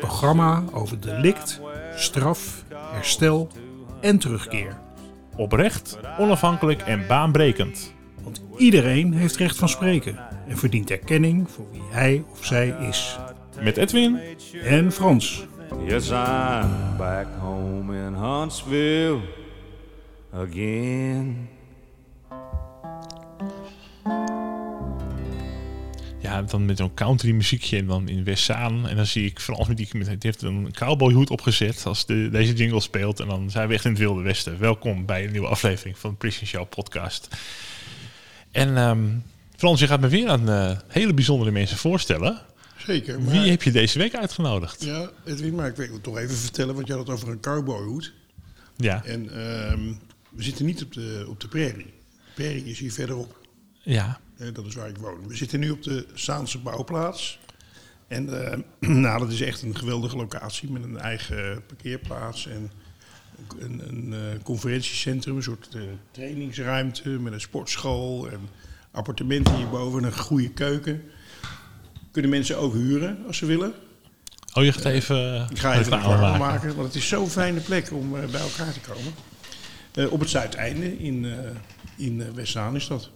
programma over delict, straf, herstel en terugkeer. Oprecht, onafhankelijk en baanbrekend. Want iedereen heeft recht van spreken en verdient erkenning voor wie hij of zij is. Met Edwin En Frans. Yes, I'm back home in Huntsville again. Ja, dan met zo'n country muziekje en dan in Westzaan. En dan zie ik Frans met die, met, die heeft een cowboyhoed opgezet als de, deze jingle speelt. En dan zijn we echt in het Wilde Westen. Welkom bij een nieuwe aflevering van Prison Show podcast. En ehm, Frans, je gaat me weer aan eh, hele bijzondere mensen voorstellen. Zeker. Maar, Wie heb je deze week uitgenodigd? Ja, Edwin, maar ik wil het toch even vertellen, want je had het over een cowboyhoed. Ja, En ehm, we zitten niet op de, op de prairie. De prairie is hier verderop. ja. Eh, dat is waar ik woon. We zitten nu op de Zaanse bouwplaats. En eh, nou, dat is echt een geweldige locatie met een eigen parkeerplaats en een, een, eh, conferentiecentrum, een soort trainingsruimte met een sportschool en appartementen hierboven en een goede keuken. Kunnen mensen ook huren als ze willen. Oh, je gaat even... Ik ga even aanmaken. maken, want het is zo'n fijne plek om bij elkaar te komen. Op het Zuideinde in, in Westzaan is dat.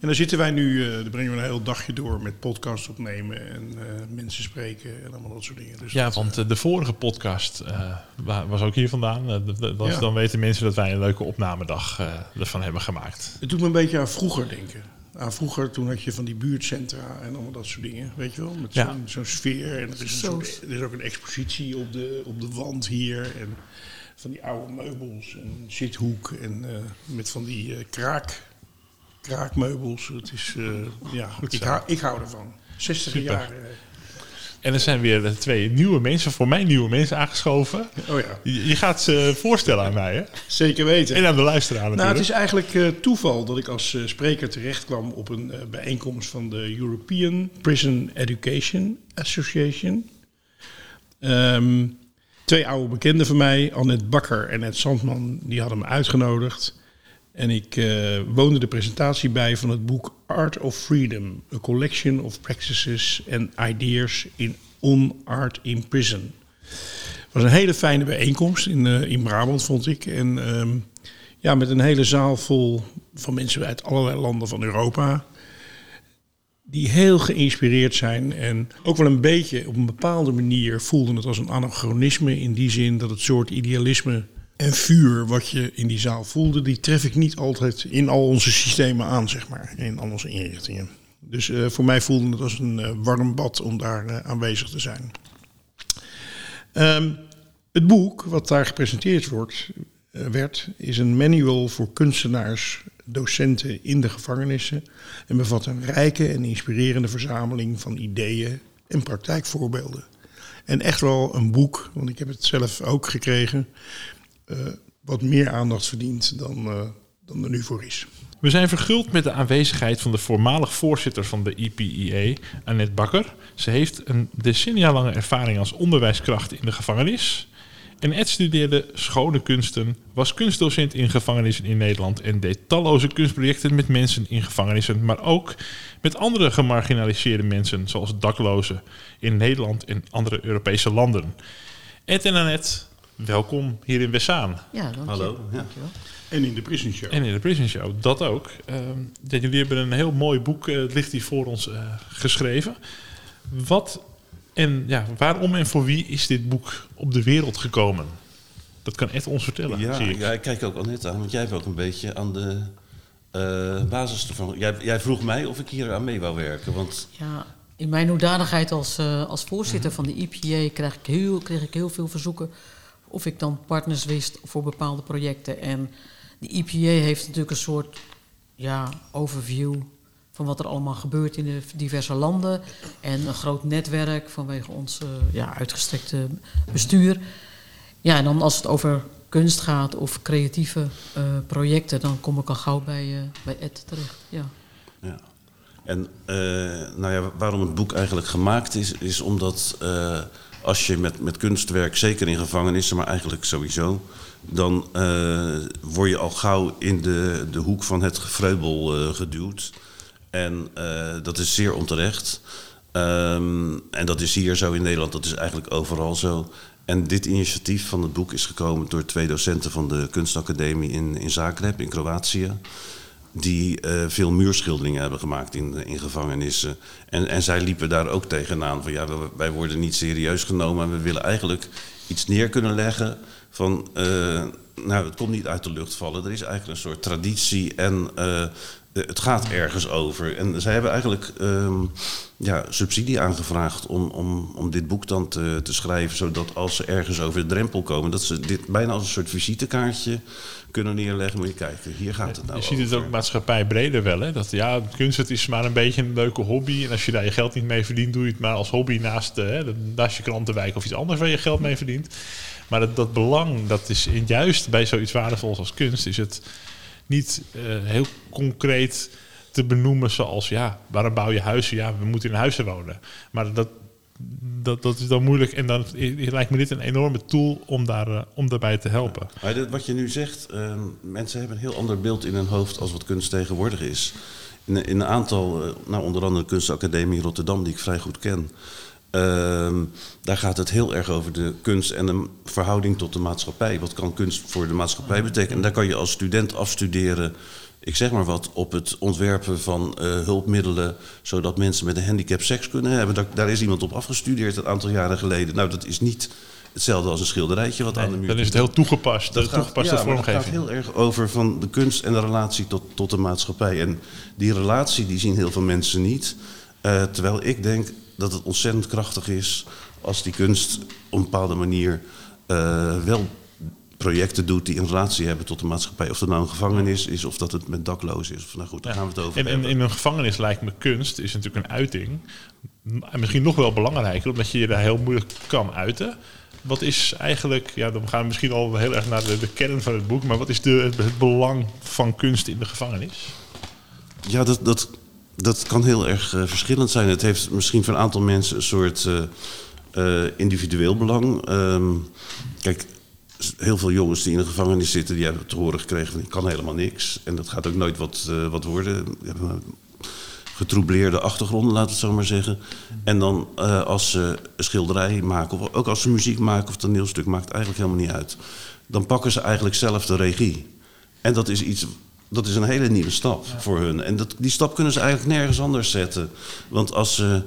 En daar zitten wij nu, eh daar brengen we een heel dagje door met podcasts opnemen en eh, mensen spreken en allemaal dat soort dingen. Dus Ja, dat, want eh, de vorige podcast eh, wa- was ook hier vandaan. Dat- dat was- Ja. Dan weten mensen dat wij een leuke opnamedag eh, ervan hebben gemaakt. Het doet me een beetje aan vroeger denken. Aan vroeger, toen had je van die buurtcentra en allemaal dat soort dingen, weet je wel? Met Ja. zo'n zo'n sfeer. En er is, een soort, er is ook een expositie op de, op de wand hier. En van die oude meubels en zithoek. En eh, met van die eh, kraak, kraakmeubels. Het is, eh, ja, ik, zo. hou, ik hou ervan. 60 Super. jaar. eh, En er zijn weer eh, twee nieuwe mensen, voor mij nieuwe mensen aangeschoven. oh ja, Je, je gaat ze voorstellen aan mij, hè? zeker weten. En aan de luisteraar Nou, natuurlijk. het is eigenlijk toeval dat ik als spreker terecht kwam op een bijeenkomst van de European Prison Education Association. Ehm, twee oude bekenden van mij, Annette Bakker en Ed Sandman, die hadden me uitgenodigd. En ik eh, woonde de presentatie bij van het boek Art of Freedom, A Collection of Practices and Ideas in On Art in Prison. Het was een hele fijne bijeenkomst in, eh, in Brabant, vond ik. En ehm, ja, met een hele zaal vol van mensen uit allerlei landen van Europa. Die heel geïnspireerd zijn en ook wel een beetje op een bepaalde manier voelden het als een anachronisme. In die zin dat het soort idealisme en vuur wat je in die zaal voelde, die tref ik niet altijd in al onze systemen aan, zeg maar. In al onze inrichtingen. Dus eh, voor mij voelde het als een eh, warm bad om daar eh, aanwezig te zijn. Ehm, het boek wat daar gepresenteerd wordt, werd, is een manual voor kunstenaars, docenten in de gevangenissen. En bevat een rijke en inspirerende verzameling van ideeën en praktijkvoorbeelden. En echt wel een boek, want ik heb het zelf ook gekregen, wat meer aandacht verdient dan, eh, dan er nu voor is. We zijn verguld met de aanwezigheid van de voormalig voorzitter van de IPIA, Annette Bakker. Ze heeft een decennia lange ervaring als onderwijskracht in de gevangenis. En Ed studeerde schone kunsten, was kunstdocent in gevangenissen in Nederland en deed talloze kunstprojecten met mensen in gevangenissen, maar ook met andere gemarginaliseerde mensen, zoals daklozen in Nederland en andere Europese landen. Ed en Annette, welkom hier in Wessaan. Ja, dank je. Hallo, ja. Dankjewel. En in de Prison Show. En in de Prison Show, dat ook. Ehm, dat jullie hebben een heel mooi boek, eh, het ligt hier voor ons, eh, geschreven. Wat en ja, waarom en voor wie is dit boek op de wereld gekomen? Dat kan Ed ons vertellen, Ja, zie ik. ja, ik kijk ook al net aan, want jij hebt ook een beetje aan de eh, basis ervan. Jij, jij vroeg mij of ik hier aan mee wou werken, want Ja, in mijn hoedanigheid als, eh, als voorzitter van de IPA kreeg ik, heel, kreeg ik heel veel verzoeken of ik dan partners wist voor bepaalde projecten. En de IPA heeft natuurlijk een soort ja, overview van wat er allemaal gebeurt in de diverse landen. En een groot netwerk vanwege ons eh, ja, uitgestrekte bestuur. Ja, en dan als het over kunst gaat of creatieve eh, projecten, dan kom ik al gauw bij, eh, bij Ed terecht. Ja. Ja. En nou ja, waarom het boek eigenlijk gemaakt is, is omdat als je met, met kunstwerk, zeker in gevangenissen, maar eigenlijk sowieso, dan eh, word je al gauw in de, de hoek van het gevreubel eh, geduwd. En eh, dat is zeer onterecht. Ehm, en dat is hier zo in Nederland, dat is eigenlijk overal zo. En dit initiatief van het boek is gekomen door twee docenten van de kunstacademie in, in Zagreb, in Kroatië die eh, veel muurschilderingen hebben gemaakt in, in gevangenissen. En, en zij liepen daar ook tegenaan van ja, wij- worden niet serieus genomen en we willen eigenlijk iets neer kunnen leggen van eh, nou, het komt niet uit de lucht vallen. Er is eigenlijk een soort traditie en eh, het gaat ergens over. En zij hebben eigenlijk ehm, ja, subsidie aangevraagd om, om, om dit boek dan te, te schrijven, zodat als ze ergens over de drempel komen, dat ze dit bijna als een soort visitekaartje kunnen neerleggen. Moet je kijken, hier gaat het nou je ziet het ook maatschappij breder wel. Hè? Dat ja, kunst het is maar een beetje een leuke hobby. En als je daar je geld niet mee verdient, doe je het maar als hobby naast, eh, hè, naast je krantenwijk of iets anders waar je geld mee verdient. Maar dat, dat belang, dat is juist bij zoiets waardevols als kunst, is het niet eh, heel concreet te benoemen zoals, ja, waarom bouw je huizen? Ja, we moeten in huizen wonen. Maar dat, dat, dat is dan moeilijk. En dan lijkt me dit een enorme tool om, daar, eh, om daarbij te helpen. Wat je nu zegt, ehm, mensen hebben een heel ander beeld in hun hoofd als wat kunst tegenwoordig is. In, in een aantal, eh, nou onder andere de kunstacademie Rotterdam, die ik vrij goed ken, ehm, daar gaat het heel erg over de kunst en de verhouding tot de maatschappij. Wat kan kunst voor de maatschappij betekenen? En daar kan je als student afstuderen, ik zeg maar wat, op het ontwerpen van eh, hulpmiddelen, zodat mensen met een handicap seks kunnen hebben. Daar, daar is iemand op afgestudeerd een aantal jaren geleden. Nou, dat is niet hetzelfde als een schilderijtje wat aan de muur Dan is het heel toegepast, de dat gaat- toegepaste ja, vormgeving. gaat heel erg over van de kunst en de relatie tot, tot de maatschappij. En die relatie die zien heel veel mensen niet. Eh, terwijl ik denk dat het ontzettend krachtig is als die kunst op een bepaalde manier eh, wel projecten doet die een relatie hebben tot de maatschappij. Of dat nou een gevangenis is of dat het met daklozen is. Of, nou goed, daar gaan we het over En, en hebben. in een gevangenis lijkt me kunst is natuurlijk een uiting. En misschien nog wel belangrijker, omdat je je daar heel moeilijk kan uiten. Wat is eigenlijk, ja, dan gaan we misschien al heel erg naar de, de kern van het boek, maar wat is de, het, het belang van kunst in de gevangenis? Ja, dat, dat, dat kan heel erg eh, verschillend zijn. Het heeft misschien voor een aantal mensen een soort eh, eh, individueel belang. Ehm, kijk, heel veel jongens die in de gevangenis zitten, die hebben te horen gekregen van ik kan helemaal niks. En dat gaat ook nooit wat, wat worden. Getroubleerde achtergronden, laten we het zo maar zeggen. En dan als ze een schilderij maken, of ook als ze muziek maken of toneelstuk, maakt eigenlijk helemaal niet uit. Dan pakken ze eigenlijk zelf de regie. En dat is iets, dat is een hele nieuwe stap voor hun. En dat, die stap kunnen ze eigenlijk nergens anders zetten. Want als ze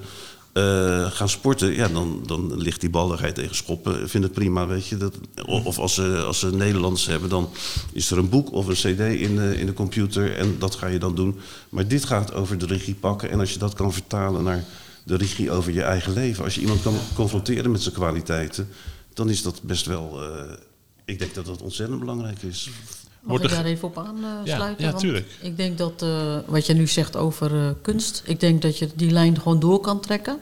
eh, gaan sporten, ja, dan, dan ligt die bal, dan ga je tegen schoppen, vind het prima, weet je. Dat, of of als ze, als ze Nederlands hebben, dan is er een boek of een cd in de, in de computer en dat ga je dan doen. Maar dit gaat over de regie pakken en als je dat kan vertalen naar de regie over je eigen leven. Als je iemand kan confronteren met zijn kwaliteiten, dan is dat best wel... eh, ik denk dat dat ontzettend belangrijk is. Mag Wordt ik er- daar even op aansluiten? Ja, ja, Want tuurlijk. Ik denk dat eh, wat je nu zegt over eh, kunst, ik denk dat je die lijn gewoon door kan trekken.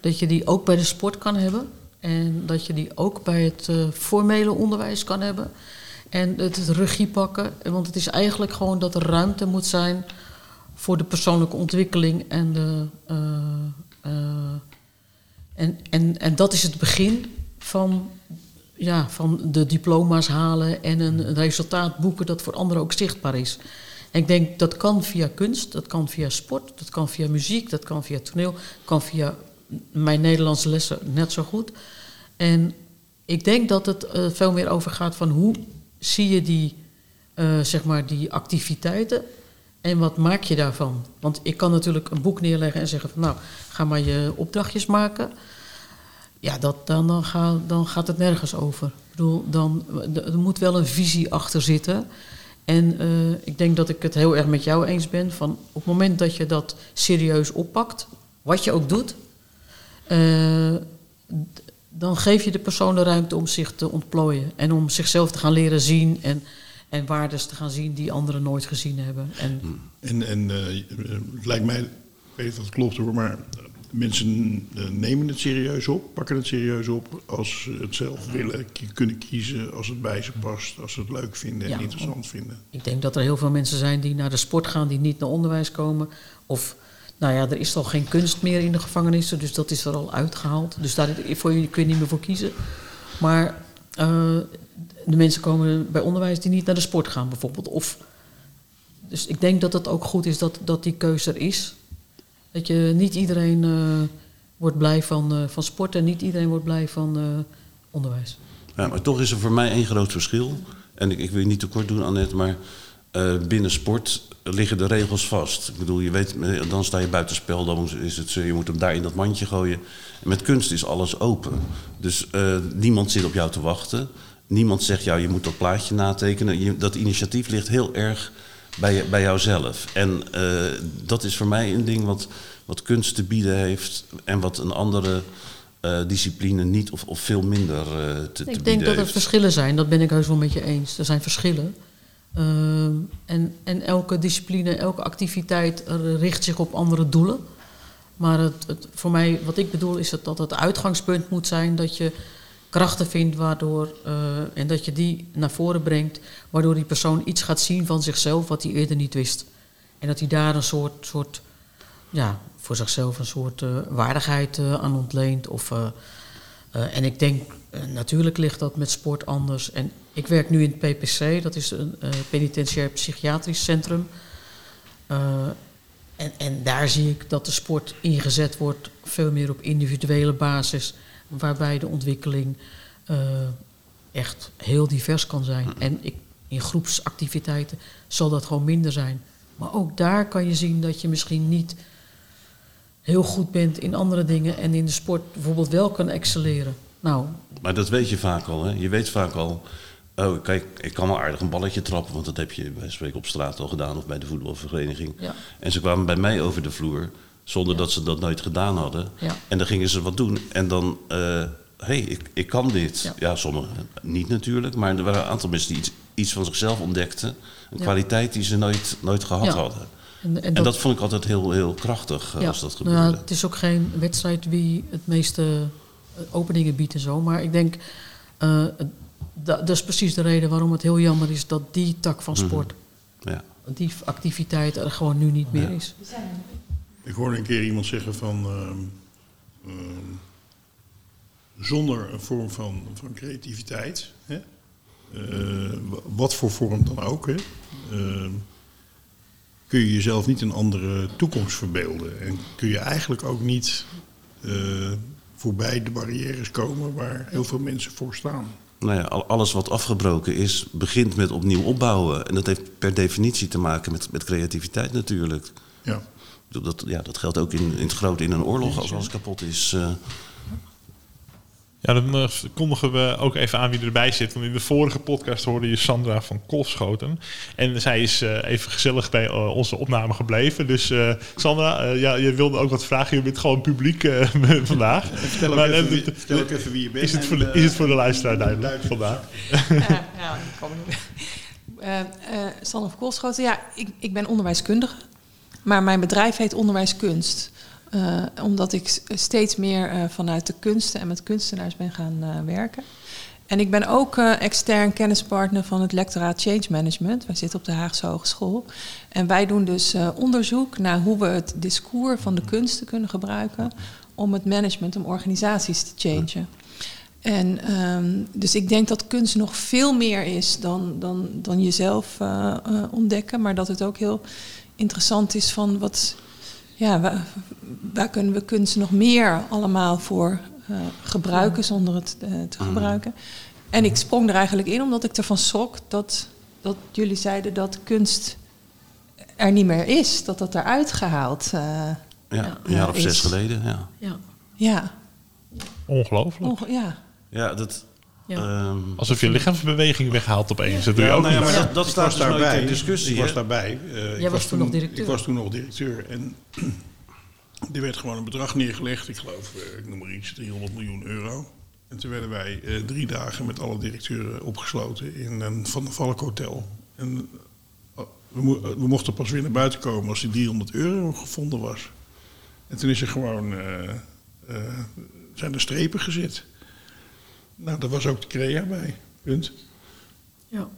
Dat je die ook bij de sport kan hebben. En dat je die ook bij het eh, formele onderwijs kan hebben. En het, het regie pakken. Want het is eigenlijk gewoon dat er ruimte moet zijn voor de persoonlijke ontwikkeling en de. en, en, en dat is het begin van, ja, van de diploma's halen en een, een resultaat boeken dat voor anderen ook zichtbaar is. En ik denk dat kan via kunst, dat kan via sport, dat kan via muziek, dat kan via toneel, kan via mijn Nederlandse lessen net zo goed. En ik denk dat het eh, veel meer over gaat van hoe zie je die, eh, zeg maar die activiteiten en wat maak je daarvan? Want ik kan natuurlijk een boek neerleggen en zeggen van nou, ga maar je opdrachtjes maken. Ja, dat, dan, dan, ga, dan gaat het nergens over. Ik bedoel, dan, er moet wel een visie achter zitten. En eh, ik denk dat ik het heel erg met jou eens ben. Van op het moment dat je dat serieus oppakt, wat je ook doet, eh, dan geef je de persoon de ruimte om zich te ontplooien. En om zichzelf te gaan leren zien. En, En waardes te gaan zien die anderen nooit gezien hebben. En En, en eh, het lijkt mij, ik weet het klopt hoor, maar mensen eh, nemen het serieus op, pakken het serieus op als ze het zelf willen, kunnen kiezen, als het bij ze past, als ze het leuk vinden en Ja. interessant vinden. ik denk dat er heel veel mensen zijn die naar de sport gaan, die niet naar onderwijs komen. Of, nou ja, er is al geen kunst meer in de gevangenissen, dus dat is er al uitgehaald. Dus daar voor je kun je niet meer voor kiezen. Maar eh, de mensen komen bij onderwijs die niet naar de sport gaan, bijvoorbeeld. Of, dus ik denk dat het ook goed is dat, dat die keuze er is. Dat je niet iedereen eh, wordt blij van, eh, van sport en niet iedereen wordt blij van eh, onderwijs. Ja, maar toch is er voor mij één groot verschil. En ik, ik wil je niet tekort doen, Annette, maar binnen sport liggen de regels vast. Ik bedoel, je weet, dan sta je buitenspel, dan is het, je moet hem daar in dat mandje gooien. En met kunst is alles open. Dus niemand zit op jou te wachten. Niemand zegt jou, je moet dat plaatje natekenen. Dat initiatief ligt heel erg bij, bij jouzelf. En eh, dat is voor mij een ding wat, wat kunst te bieden heeft en wat een andere eh, discipline niet of, of veel minder eh, te, te Ik bieden denk dat er heeft. verschillen zijn, dat ben ik heus wel met je eens. Er zijn verschillen. Ehm, en, en elke discipline, elke activiteit richt zich op andere doelen. Maar het, het, voor mij, wat ik bedoel, is het dat het uitgangspunt moet zijn dat je krachten vindt waardoor, eh, en dat je die naar voren brengt, waardoor die persoon iets gaat zien van zichzelf wat hij eerder niet wist. En dat hij daar een soort, soort ja, voor zichzelf een soort eh, waardigheid eh, aan ontleent. Of, en ik denk, natuurlijk ligt dat met sport anders. En ik werk nu in het PPC, dat is een penitentiair psychiatrisch centrum. En, en daar zie ik dat de sport ingezet wordt veel meer op individuele basis, waarbij de ontwikkeling eh, echt heel divers kan zijn. En ik, in groepsactiviteiten zal dat gewoon minder zijn. Maar ook daar kan je zien dat je misschien niet heel goed bent in andere dingen en in de sport bijvoorbeeld wel kan excelleren. Nou, Maar dat weet je vaak al. Hè? Je weet vaak al. Oh, kijk, ik kan wel aardig een balletje trappen, want dat heb je bij spreken op straat al gedaan of bij de voetbalvereniging. Ja. En ze kwamen bij mij over de vloer zonder dat ze dat nooit gedaan hadden. Ja. En dan gingen ze wat doen. En dan, hé, hey, ik, ik kan dit. Ja. Ja, sommigen niet natuurlijk, maar er waren een aantal mensen die iets, iets van zichzelf ontdekten. Een Ja. kwaliteit die ze nooit, nooit gehad Ja. hadden. en, En dat vond ik altijd heel, heel krachtig eh, als dat nou ja, gebeurde. het is ook geen wedstrijd wie het meeste eh, openingen biedt en zo. Maar ik denk, eh, da- dat is precies de reden waarom het heel jammer is dat die tak van sport, Ja. die activiteit er gewoon nu niet meer is. Ik hoorde een keer iemand zeggen van. ehm, ehm, zonder een vorm van, van creativiteit, hè, eh, wa- wat voor vorm dan ook, hè, ehm, kun je jezelf niet een andere toekomst verbeelden. En kun je eigenlijk ook niet eh, voorbij de barrières komen waar heel veel mensen voor staan. Nou ja, al- alles wat afgebroken is, begint met opnieuw opbouwen. En dat heeft per definitie te maken met, met creativiteit natuurlijk. Ja. Dat, ja, dat geldt ook in, in het grote in een oorlog. Als alles kapot is. eh, Ja, dan eh, kondigen we ook even aan wie erbij zit. Want in de vorige podcast hoorde je Sandra van Kolfschoten. En zij is eh, even gezellig bij onze opname gebleven. Dus eh, Sandra, ja, je wilde ook wat vragen. Je bent gewoon publiek vandaag. Vertel ook, Maar, even, wie, d- vertel ook even wie je bent. Is het, voor de, is het voor de luisteraar duidelijk vandaag? ja, ja, ik kom er Eh eh Sanne van Koolschoten. Ja, ik, ik ben onderwijskundige. Maar mijn bedrijf heet Onderwijskunst. Eh, omdat ik steeds meer eh, vanuit de kunsten en met kunstenaars ben gaan eh, werken. En ik ben ook extern kennispartner van het lectoraat Change Management. Wij zitten op de Haagse Hogeschool. En wij doen dus onderzoek naar hoe we het discours van de kunsten kunnen gebruiken... om het management, om organisaties te changen. En ehm, dus ik denk dat kunst nog veel meer is dan, dan, dan jezelf ontdekken. Maar dat het ook heel interessant is van wat. Ja, waar, waar kunnen we kunst nog meer allemaal voor eh, gebruiken zonder het eh, te gebruiken? En ik sprong er eigenlijk in omdat ik ervan schrok dat, dat jullie zeiden dat kunst er niet meer is. Dat dat eruit gehaald. eh, ja, een jaar of is- zes geleden. Ja, Ja, ja, Ongelooflijk. onge- ja. ja dat. Ja. ehm, Alsof je lichaamsbeweging weghaalt opeens. Dat doe je Ja, ook nou ja, niet. maar dat, dat ik staat was dus daarbij. discussie, Ik was daarbij. Eh, ik was was toen nog directeur. Ik was toen nog directeur. En er werd gewoon een bedrag neergelegd. Ik geloof, eh, ik noem maar iets, 300 miljoen euro. En toen werden wij eh, drie dagen met alle directeuren opgesloten in een Van der Valk Hotel En eh, we, mo- we mochten pas weer naar buiten komen als die 300 euro gevonden was. En toen is er gewoon, eh, eh, zijn er strepen gezet. Nou, daar was ook de crea bij. Punt. Ja.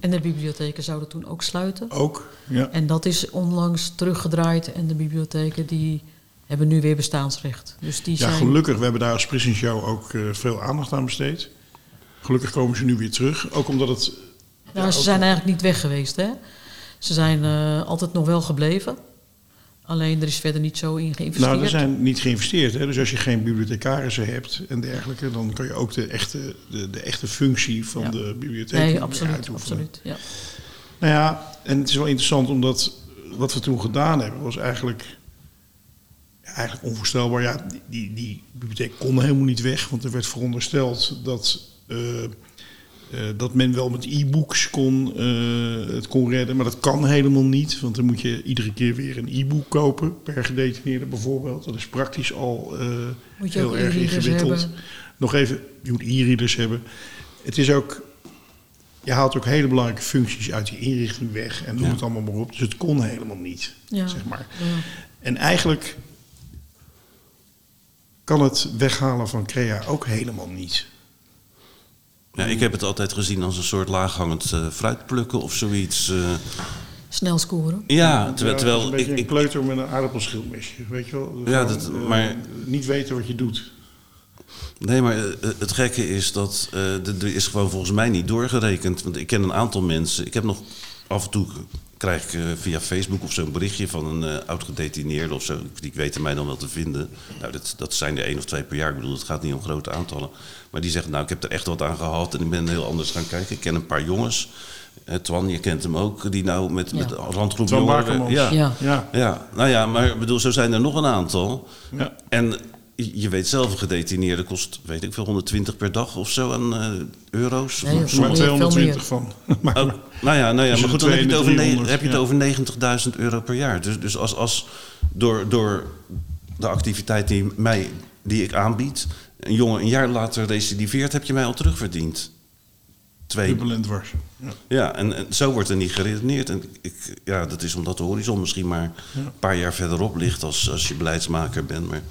En de bibliotheken zouden toen ook sluiten. Ook, ja. En dat is onlangs teruggedraaid en de bibliotheken die hebben nu weer bestaansrecht. Dus die Ja, zijn... gelukkig. We hebben daar als Prison Show ook eh, veel aandacht aan besteed. Gelukkig komen ze nu weer terug. Ook omdat het... Nou, ja, ze ook- zijn eigenlijk niet weg geweest, hè? Ze zijn eh, altijd nog wel gebleven. Alleen er is verder niet zo in geïnvesteerd. Nou, er zijn niet geïnvesteerd. Hè? Dus als je geen bibliothecarissen hebt en dergelijke... dan kan je ook de echte, de, de echte functie van Ja. de bibliotheek nee, absoluut, uitoefenen. absoluut. Ja. Nou ja, en het is wel interessant omdat wat we toen gedaan hebben was eigenlijk, eigenlijk onvoorstelbaar. Ja, die, die, die bibliotheek kon helemaal niet weg, want er werd verondersteld dat, eh, dat men wel met e-books kon, eh, het kon redden. Maar dat kan helemaal niet, want dan moet je iedere keer weer een e-book kopen per gedetineerde bijvoorbeeld. Dat is praktisch al eh, Moet je heel erg e-readers ingewikkeld. hebben. Nog even, je moet e-readers hebben. Het is ook je haalt ook hele belangrijke functies uit die inrichting weg en Ja. het allemaal maar op. Dus het kon helemaal niet, Ja. zeg maar. Ja. En eigenlijk kan het weghalen van Crea ook helemaal niet. Ja, ik heb het altijd gezien als een soort laaghangend eh, fruitplukken of zoiets. eh. Snel scoren. ja, terwijl, Ja, terwijl een ik, een ik, kleuter met een aardappelschilmesje, weet je wel? Ja, Gewoon, dat- eh, maar- niet weten wat je doet. Nee, maar het gekke is dat eh, er is gewoon volgens mij niet doorgerekend. Want ik ken een aantal mensen. Ik heb nog af en toe krijg ik eh, via Facebook of zo'n berichtje van een eh, oud gedetineerde of zo. Die weten mij dan wel te vinden. Nou, dat, dat zijn er één of twee per jaar. Ik bedoel, het gaat niet om grote aantallen. Maar die zegt, nou, ik heb er echt wat aan gehad en ik ben heel anders gaan kijken. Ik ken een paar jongens. Eh, Twan, je kent hem ook. Die nou met, Ja. met de randgroep Twan jongeren... Bakermans. Ja, ja. Ja. Ja, nou ja, maar ik bedoel, zo zijn er nog een aantal. ja. En je weet zelf, een gedetineerde kost, weet ik veel, 120 per dag of zo aan eh, euro's. Nee, Of veel maar meer, 220 van. Maar, Oh, nou ja, nou ja Dus maar goed, dan heb je het over, ne- 200, heb je het ja. over 90.000 euro per jaar. Dus, dus als, als door, door de activiteit die, mij, die ik aanbied, een jongen een jaar later recidiveert, heb je mij al terugverdiend. Twee. dubbel en dwars. Ja. Ja, en, en zo wordt er niet geredeneerd. En ik, ja, dat is omdat de horizon misschien maar een paar jaar verderop ligt als, als je beleidsmaker bent. Maar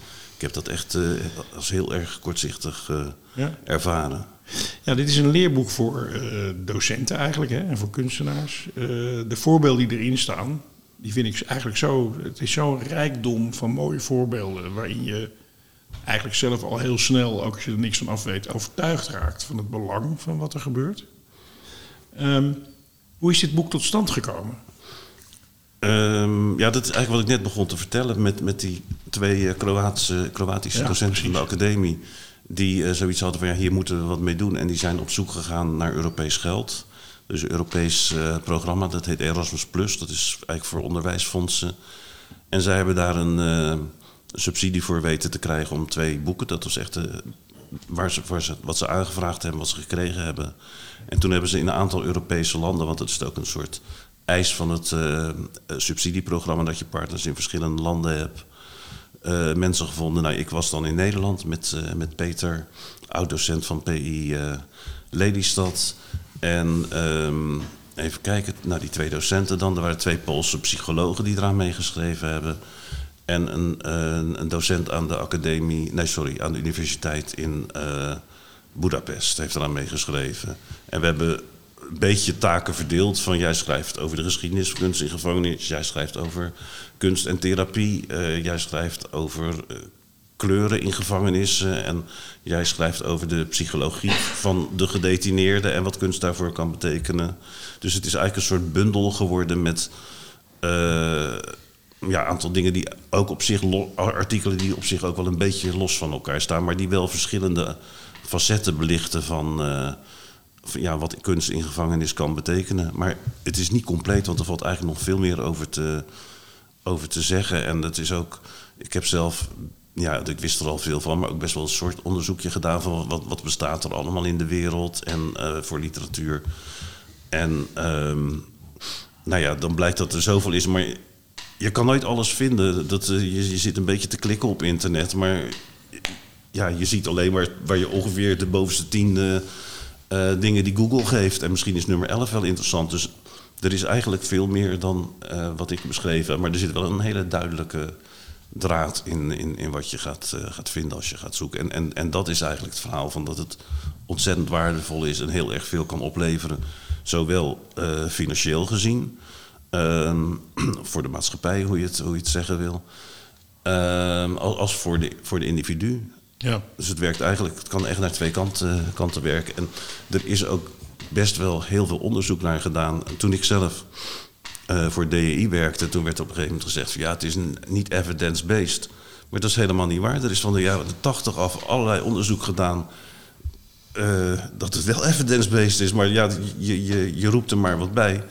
ik heb dat echt eh, als heel erg kortzichtig eh, Ja. ervaren. Ja, dit is een leerboek voor eh, docenten eigenlijk hè, en voor kunstenaars. De voorbeelden die erin staan, die vind ik eigenlijk zo... Het is zo'n rijkdom van mooie voorbeelden... waarin je eigenlijk zelf al heel snel, ook als je er niks van af weet... overtuigd raakt van het belang van wat er gebeurt. Ehm, hoe is dit boek tot stand gekomen? Ehm, ja, dat is eigenlijk wat ik net begon te vertellen met, met die twee eh, Kroatische, Kroatische Ja, docenten van de academie. Die eh, zoiets hadden van ja, hier moeten we wat mee doen. En die zijn op zoek gegaan naar Europees geld. Dus een Europees eh, programma, dat heet Erasmus Plus. Dat is eigenlijk voor onderwijsfondsen. En zij hebben daar een subsidie voor weten te krijgen om twee boeken. Dat was echt waar ze, waar ze, wat ze aangevraagd hebben, wat ze gekregen hebben. En toen hebben ze in een aantal Europese landen, want dat is ook een soort eis van het eh, subsidieprogramma, dat je partners in verschillende landen hebt, eh, mensen gevonden. Nou, ik was dan in Nederland met, eh, met Peter, oud-docent van PI Lelystad. En ehm, even kijken, nou die twee docenten dan. Er waren twee Poolse psychologen die eraan meegeschreven hebben. En een, een, een docent aan de academie, nee sorry, aan de universiteit in Budapest heeft eraan meegeschreven. En we hebben een beetje taken verdeeld. Van jij schrijft over de geschiedenis van kunst in gevangenis. Jij schrijft over kunst en therapie. eh, jij schrijft over eh, kleuren in gevangenissen. En jij schrijft over de psychologie van de gedetineerde en wat kunst daarvoor kan betekenen. Dus het is eigenlijk een soort bundel geworden met eh, ja, een aantal dingen die ook op zich, artikelen die op zich ook wel een beetje los van elkaar staan, maar die wel verschillende facetten belichten van ja, wat kunst in gevangenis kan betekenen. Maar het is niet compleet, want er valt eigenlijk nog veel meer over te, over te zeggen. En dat is ook, ik heb zelf, ja, ik wist er al veel van, maar ook best wel een soort onderzoekje gedaan van wat, wat bestaat er allemaal in de wereld en eh, voor literatuur. En ehm, nou ja, dan blijkt dat er zoveel is, maar je kan nooit alles vinden. Dat, eh, je, je zit een beetje te klikken op internet, maar ja, je ziet alleen maar waar je ongeveer de bovenste tien eh, dingen die Google geeft. En misschien is nummer 11 wel interessant. Dus er is eigenlijk veel meer dan eh, wat ik beschreven. Maar er zit wel een hele duidelijke draad in, in, in wat je gaat, eh, gaat vinden als je gaat zoeken. En, en, en dat is eigenlijk het verhaal van dat het ontzettend waardevol is en heel erg veel kan opleveren. Zowel financieel gezien, ehm, voor de maatschappij, hoe je het, hoe je het zeggen wil, ehm, als voor de, voor de individu. Ja. Dus het werkt eigenlijk, het kan echt naar twee kanten, kanten werken. En er is ook best wel heel veel onderzoek naar gedaan. En toen ik zelf eh, voor DEI werkte, toen werd op een gegeven moment gezegd: van, ja, het is een, niet evidence-based. Maar dat is helemaal niet waar. Er is van de jaren 80 af allerlei onderzoek gedaan. eh, dat het wel evidence-based is, maar ja, je, je, je roept er maar wat bij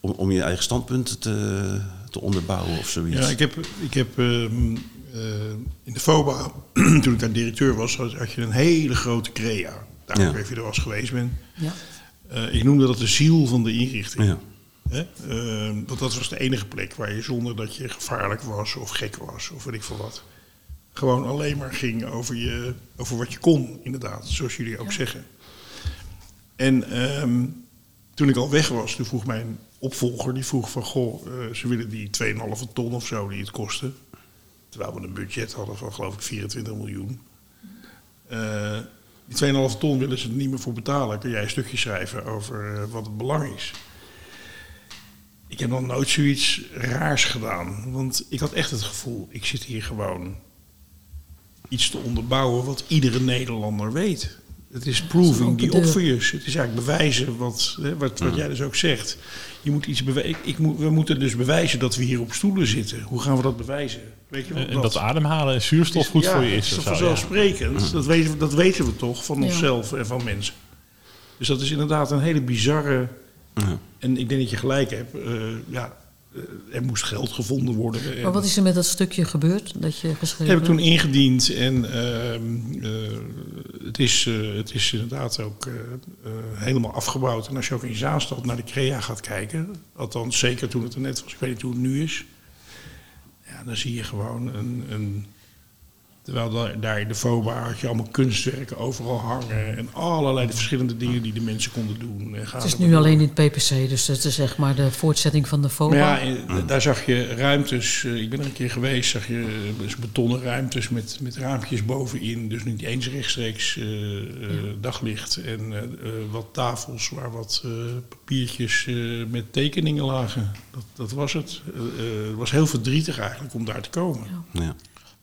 om, om je eigen standpunten te, te onderbouwen of zoiets. Ja, ik heb, ik heb ehm, eh, in de FOBA, toen ik daar directeur was, had, had je een hele grote crea. Daar Ja. ook even er was geweest ben. Ja. Eh, ik noemde dat de ziel van de inrichting. Ja. Hè? Ehm, want dat was de enige plek waar je zonder dat je gevaarlijk was of gek was of weet ik veel wat. Gewoon alleen maar ging over, je, over wat je kon, inderdaad, zoals jullie ook zeggen. En ehm, toen ik al weg was, toen vroeg mijn opvolger, die vroeg van, goh, eh, ze willen die 2,5 ton of zo die het kostte. Terwijl we een budget hadden van, geloof ik, 24 miljoen. Eh, die 2,5 ton willen ze er niet meer voor betalen. Kun jij een stukje schrijven over eh, wat het belang is? Ik heb nog nooit zoiets raars gedaan. Want ik had echt het gevoel, ik zit hier gewoon iets te onderbouwen wat iedere Nederlander weet. Het is proving deur. obvious. Het is eigenlijk bewijzen wat, hè, wat, wat jij dus ook zegt. Je moet iets bewijzen. Ik, ik moet, we moeten dus bewijzen dat we hier op stoelen zitten. Hoe gaan we dat bewijzen? Weet je En en dat ademhalen en zuurstof goed ja, voor je is. zo, ja. vanzelfsprekend. Dat, weten, we- dat weten we toch van Ja. onszelf en van mensen. Dus dat is inderdaad een hele bizarre. Ja. En ik denk dat je gelijk hebt. eh, ja, eh, er moest geld gevonden worden. En Maar wat is er met dat stukje gebeurd dat je geschreven heb ik toen ingediend. En ehm, eh, het, is, eh, het is inderdaad ook eh, eh, helemaal afgebouwd. En als je ook in Zaanstad naar de Crea gaat kijken. Althans, zeker toen het er net was. Ik weet niet hoe het nu is. Ja, dan zie je gewoon een... een terwijl daar, daar in de FOBA had je allemaal kunstwerken overal hangen. En allerlei de verschillende dingen die de mensen konden doen. Het is nu alleen in het PPC, dus dat is zeg maar de voortzetting van de FOBA. Maar ja, daar zag je ruimtes. eh, Ik ben er een keer geweest, zag je eh, dus betonnen ruimtes met, met raampjes bovenin. Dus niet eens rechtstreeks eh, eh, daglicht. En wat tafels waar wat eh, papiertjes eh, met tekeningen lagen. Dat, dat was het. Het was heel verdrietig eigenlijk om daar te komen. Ja.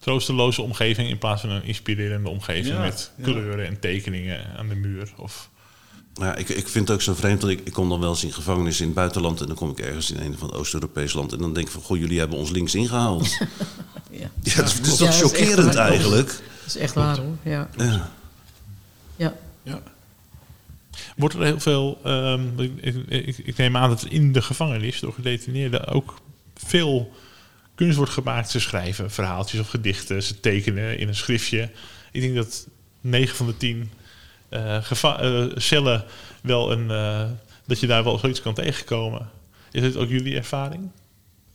Troosteloze omgeving in plaats van een inspirerende omgeving Ja, met ja. kleuren en tekeningen aan de muur. Of, Ja, ik, ik vind het ook zo vreemd dat ik, ik kom dan wel eens in gevangenis in het buitenland en dan kom ik ergens in een van Oost-Europees land en dan denk ik van, goh, jullie hebben ons links ingehaald. Ja. ja, dat is, dat is Ja, toch chockerend waar. eigenlijk. Dat is echt waar hoor. Ja. Ja. Ja. Ja. Wordt er heel veel, ehm, ik, ik, ik- ik neem aan dat in de gevangenis door gedetineerden ook veel kunst wordt gemaakt. Ze schrijven verhaaltjes of gedichten, ze tekenen in een schriftje. Ik denk dat 9 van de 10 eh, eh, cellen wel een, eh, dat je daar wel zoiets kan tegenkomen. Is het ook jullie ervaring?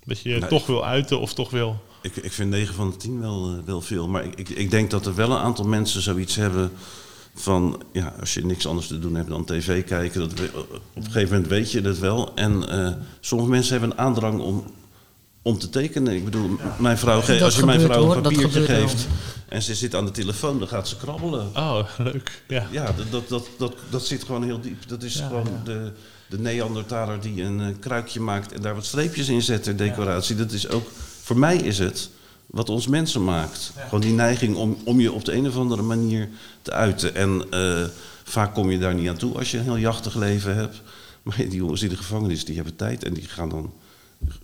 Dat je Nee. toch wil uiten of toch wil... Ik, ik vind 9 van de 10 wel, wel veel. Maar ik, ik, ik denk dat er wel een aantal mensen zoiets hebben van... Ja, als je niks anders te doen hebt dan tv kijken... Dat op een gegeven moment weet je dat wel. En sommige mensen hebben een aandrang om, om te tekenen. Ik bedoel, mijn vrouw, Dat als je mijn vrouw een hoor. Dat papiertje geeft... en ze zit aan de telefoon, dan gaat ze krabbelen. Oh, leuk. Ja. Ja, dat, dat, dat, dat, dat zit gewoon heel diep. Dat is Ja, gewoon ja. De, de Neandertaler die een eh, kruikje maakt en daar wat streepjes in zet ter decoratie. Dat is ook, voor mij is het wat ons mensen maakt. Gewoon die neiging om, om je op de een of andere manier te uiten. En eh, vaak kom je daar niet aan toe als je een heel jachtig leven hebt. Maar die jongens in de gevangenis, die hebben tijd en die gaan dan...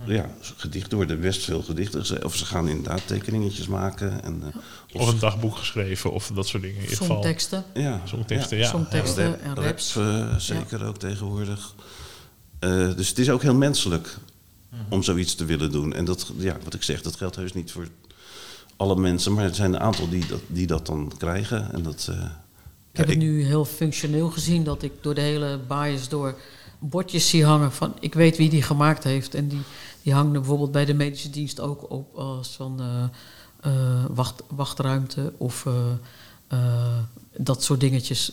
Ja, gedichten worden best veel gedichten. Of ze gaan inderdaad tekeningetjes maken. En, eh, Of een dagboek geschreven of dat soort dingen. In ieder geval. Songteksten. ja, Songteksten, ja. Songteksten Rap- en rap, raps. eh, zeker ook tegenwoordig. Eh, dus het is ook heel menselijk om zoiets te willen doen. En dat, ja, wat ik zeg, dat geldt heus niet voor alle mensen. Maar er zijn een aantal die dat, die dat dan krijgen. En dat, eh, Ik ja, heb het nu heel functioneel gezien dat ik door de hele bias door bordjes zie hangen van ik weet wie die gemaakt heeft. En die, die hangen bijvoorbeeld bij de medische dienst ook op als van eh, wacht, wachtruimte of eh, dat soort dingetjes.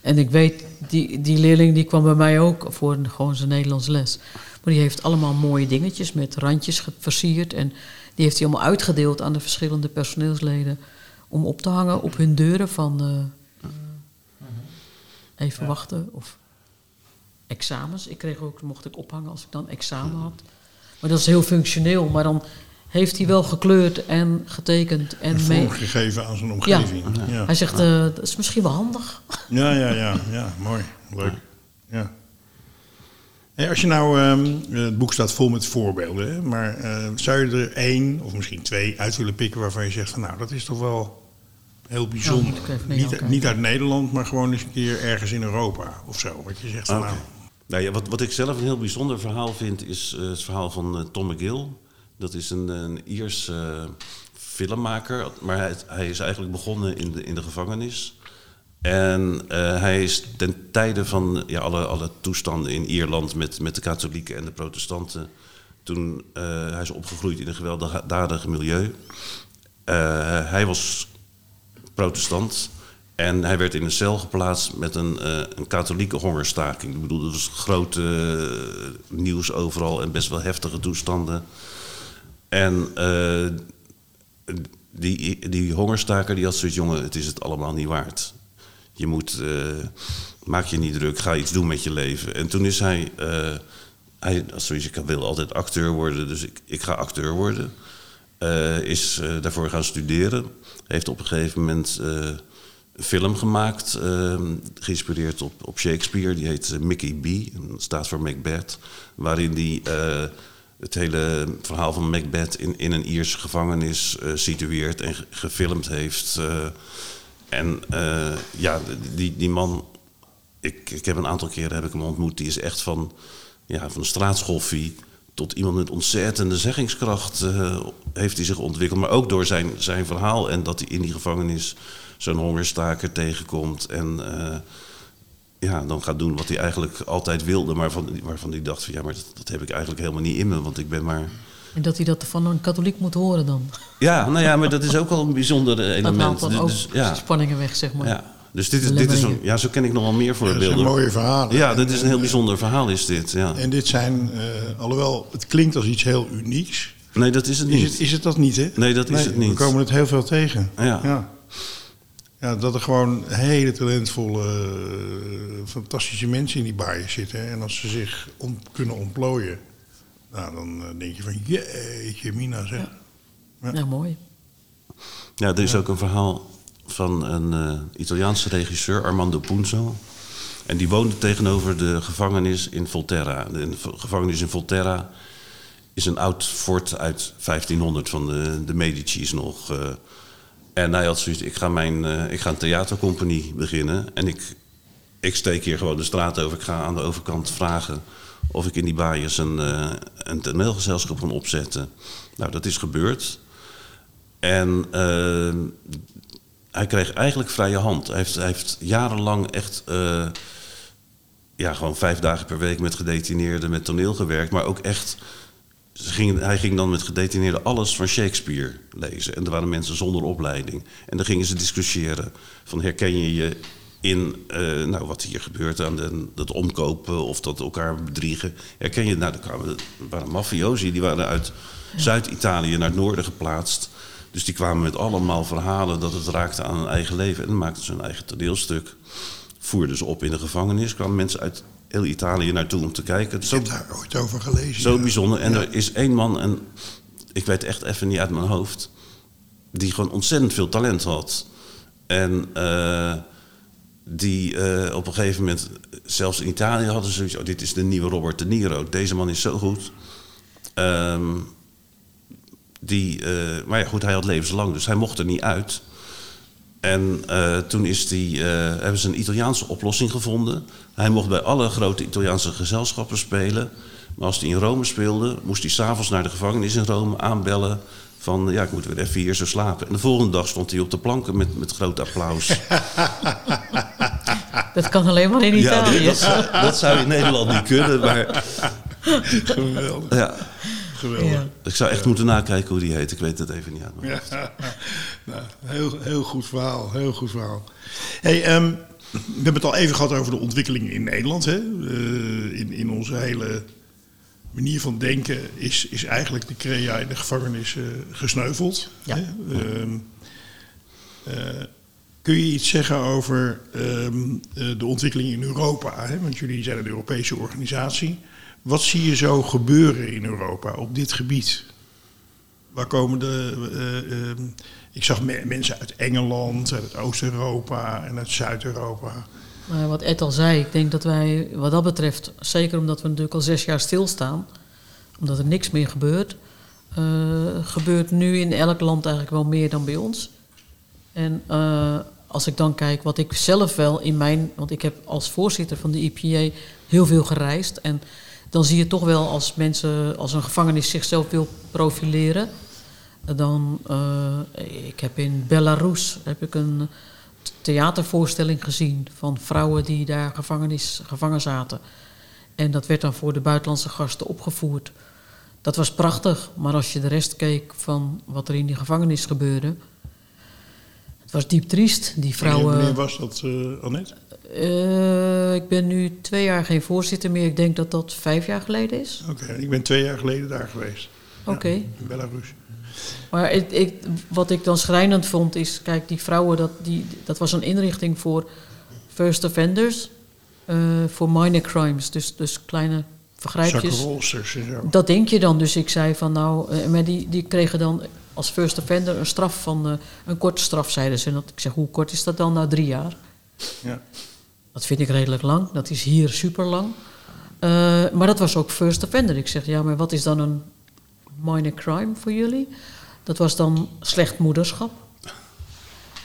En ik weet, die, die leerling die kwam bij mij ook voor een- gewoon zijn Nederlands les. Maar die heeft allemaal mooie dingetjes met randjes versierd. En die heeft hij allemaal uitgedeeld aan de verschillende personeelsleden. Om op te hangen op hun deuren van... even wachten. Of examens. Ik kreeg ook, mocht ik ophangen als ik dan examen had. Maar dat is heel functioneel. Maar dan heeft hij wel gekleurd en getekend. En Een mee... gegeven aan zijn omgeving. Ja, Hij zegt, eh, dat is misschien wel handig. ja, ja, ja, ja, mooi. Leuk. Ja. Hey, als je nou, ehm, het boek staat vol met voorbeelden, hè, maar eh, zou je er één of misschien twee uit willen pikken waarvan je zegt van nou, dat is toch wel heel bijzonder. jou niet, niet uit Nederland, maar gewoon eens een keer ergens in Europa of zo. Wat je zegt van nou, Nou ja, wat, wat ik zelf een heel bijzonder verhaal vind, is eh, het verhaal van eh, Tom McGill. Dat is een, een Iers eh, filmmaker, maar hij, hij is eigenlijk begonnen in de, in de gevangenis. En hij is ten tijde van ja, alle, alle toestanden in Ierland met, met de katholieken en de protestanten. Toen hij is opgegroeid in een gewelddadig milieu. Hij was protestant. En hij werd in een cel geplaatst met een, eh, een katholieke hongerstaking. Ik bedoel, dat was grote eh, nieuws overal en best wel heftige toestanden. En eh, die, die hongerstaker die had zoiets, jongen, het is het allemaal niet waard. Je moet, maak je niet druk, ga iets doen met je leven. En toen is hij, hij zoiets, ik wil altijd acteur worden, dus ik, ik ga acteur worden. Is daarvoor gaan studeren. Heeft op een gegeven moment film gemaakt, eh, geïnspireerd op, op Shakespeare. Die heet eh, Mickey B, en dat staat voor Macbeth. Waarin hij eh, het hele verhaal van Macbeth in, in een Ierse gevangenis eh, situeert en ge- gefilmd heeft. en ja, die, die man, ik, ik heb een aantal keren heb ik hem ontmoet. Die is echt van, ja, van tot iemand met ontzettende zeggingskracht heeft hij zich ontwikkeld. Maar ook door zijn, zijn verhaal en dat hij in die gevangenis zo'n hongerstaker tegenkomt. En eh, ja, dan gaat doen wat hij eigenlijk altijd wilde. Maar van, waarvan hij dacht van ja, maar dat, dat heb ik eigenlijk helemaal niet in me. Want ik ben maar... En dat hij dat van een katholiek moet horen dan. Ja, nou ja, maar dat is ook wel een bijzonder Dat element. haalt dan ook Dus, ja, spanningen weg, zeg maar. ja. Dus dit is, dit is een, ja, zo ken ik nog wel meer dat zijn voorbeelden. mooie verhalen. Ja, dit is een heel bijzonder verhaal is dit. Ja. En dit zijn, eh, alhoewel het klinkt als iets heel unieks, Nee, dat is het is niet. het, is het dat niet, hè? Nee, dat is het niet. We komen het heel veel tegen. Ja. ja. Ja, dat er gewoon hele talentvolle, eh, fantastische mensen in die baaien zitten. En als ze zich om, kunnen ontplooien, nou, dan eh, denk je van, jeetje, Mina zeg. Ja, Nou, mooi. Ja, er is ook een verhaal van een eh, Italiaanse regisseur, Armando Punzo. En die woonde tegenover de gevangenis in Volterra. De gevangenis in Volterra is een oud fort uit 1500 van de, de Medici's nog. eh. En hij had zoiets, ik ga, mijn, eh, ik ga een theatercompagnie beginnen. En ik, ik steek hier gewoon de straat over. Ik ga aan de overkant vragen of ik in die baaiers een, eh, een toneelgezelschap kan opzetten. Nou, dat is gebeurd. En eh, hij kreeg eigenlijk vrije hand. Hij heeft, hij heeft jarenlang echt ja, gewoon vijf dagen per week met gedetineerden met toneel gewerkt. Maar ook echt, ze gingen, hij ging dan met gedetineerden alles van Shakespeare lezen. En er waren mensen zonder opleiding. En dan gingen ze discussiëren van herken je je in eh, nou, wat hier gebeurt aan de, dat omkopen of dat elkaar bedriegen. Herken je, nou, er waren mafiosi, die waren uit Zuid-Italië naar het noorden geplaatst. Dus die kwamen met allemaal verhalen dat het raakte aan hun eigen leven. En dan maakten ze hun eigen toneelstuk. Voerden ze op in de gevangenis. kwamen mensen uit heel Italië naartoe om te kijken. Ik heb daar ooit over gelezen. zo ja. bijzonder. En Ja. er is één man, en ik weet echt even niet uit mijn hoofd... die gewoon ontzettend veel talent had. En eh, die eh, op een gegeven moment... zelfs in Italië hadden ze zoiets... Oh, dit is de nieuwe Robert De Niro. Deze man is zo goed. Ehm, die, eh, maar ja, goed, hij had levenslang, dus hij mocht er niet uit. En eh, toen is die, eh, hebben ze een Italiaanse oplossing gevonden. Hij mocht bij alle grote Italiaanse gezelschappen spelen. Maar als hij in Rome speelde, moest hij s'avonds naar de gevangenis in Rome aanbellen. Van ja, ik moet weer even hier zo slapen. En de volgende dag stond hij op de planken met, met groot applaus. Dat kan alleen maar in ja, Italië. dat, zou, dat zou in Nederland niet kunnen. Maar Geweldig. ja, geweldig. Ja. ik zou echt moeten nakijken hoe die heet. Ik weet het even niet uit. Ja, nou, heel, heel goed verhaal, heel goed verhaal. Hey, ehm, we hebben het al even gehad over de ontwikkelingen in Nederland. Hè? Eh, in, in onze hele manier van denken is, is eigenlijk de crea in de gevangenis eh, gesneuveld. Ja. Hè? Ehm, eh, kun je iets zeggen over ehm, eh, de ontwikkeling in Europa? Hè? Want jullie zijn een Europese organisatie. Wat zie je zo gebeuren in Europa op dit gebied? Waar komen de. eh, ehm, ik zag me- mensen uit Engeland, uit Oost-Europa en uit Zuid-Europa. Wat Ed al zei, ik denk dat wij wat dat betreft, zeker omdat we natuurlijk al zes jaar stilstaan, omdat er niks meer gebeurt, eh, gebeurt nu in elk land eigenlijk wel meer dan bij ons. En eh, als ik dan kijk wat ik zelf wel in mijn, want ik heb als voorzitter van de IPA heel veel gereisd en dan zie je toch wel als mensen, als een gevangenis zichzelf wil profileren, dan, eh, ik heb in Belarus heb ik een theatervoorstelling gezien van vrouwen die daar gevangenis, gevangen zaten. En dat werd dan voor de buitenlandse gasten opgevoerd. Dat was prachtig, maar als je de rest keek van wat er in die gevangenis gebeurde, het was diep triest. Die vrouwen. wanneer was dat, eh Annette? Eh, ik ben nu twee jaar geen voorzitter meer. Ik denk dat dat vijf jaar geleden is. Oké, ik ben twee jaar geleden daar geweest. Oké. In Belarus. Maar ik, ik, wat ik dan schrijnend vond is, kijk, die vrouwen, dat, die, dat was een inrichting voor first offenders, eh, voor minor crimes, dus, dus kleine vergrijpjes. Zo. Dat denk je dan. Dus ik zei van nou, eh, maar die, die kregen dan als first offender een straf van, een korte straf, zeiden ze. En dat, ik zeg, hoe kort is dat dan? Nou, drie jaar. Ja. Dat vind ik redelijk lang. Dat is hier super lang. Eh, maar dat was ook first offender. Ik zeg, ja, maar wat is dan een minor crime voor jullie? Dat was dan slecht moederschap.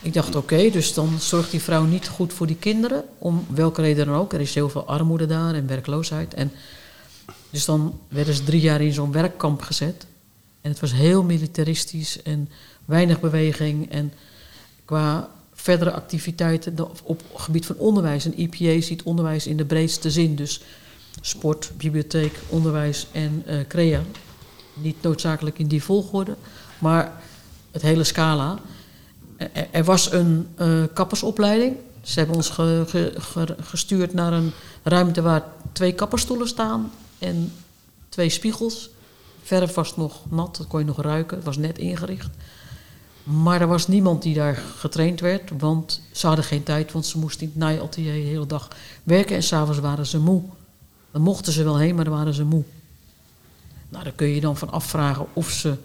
Ik dacht, oké, dus dan zorgt die vrouw niet goed voor die kinderen. Om welke reden dan ook. Er is heel veel armoede daar en werkloosheid. En dus dan werden ze drie jaar in zo'n werkkamp gezet. En het was heel militaristisch en weinig beweging. En qua verdere activiteiten op het gebied van onderwijs. En IPA ziet onderwijs in de breedste zin. Dus sport, bibliotheek, onderwijs en eh, crea. Niet noodzakelijk in die volgorde, maar het hele scala. Er, was een eh, kappersopleiding. Ze hebben ons ge- ge- ge- gestuurd naar een ruimte waar twee kapperstoelen staan en twee spiegels. Verf was nog nat, dat kon je nog ruiken. Het was net ingericht. Maar er was niemand die daar getraind werd, want ze hadden geen tijd, want ze moesten in het naaiatelier de hele dag werken en s'avonds waren ze moe. Dan mochten ze wel heen, maar dan waren ze moe. Nou, daar kun je dan van afvragen of ze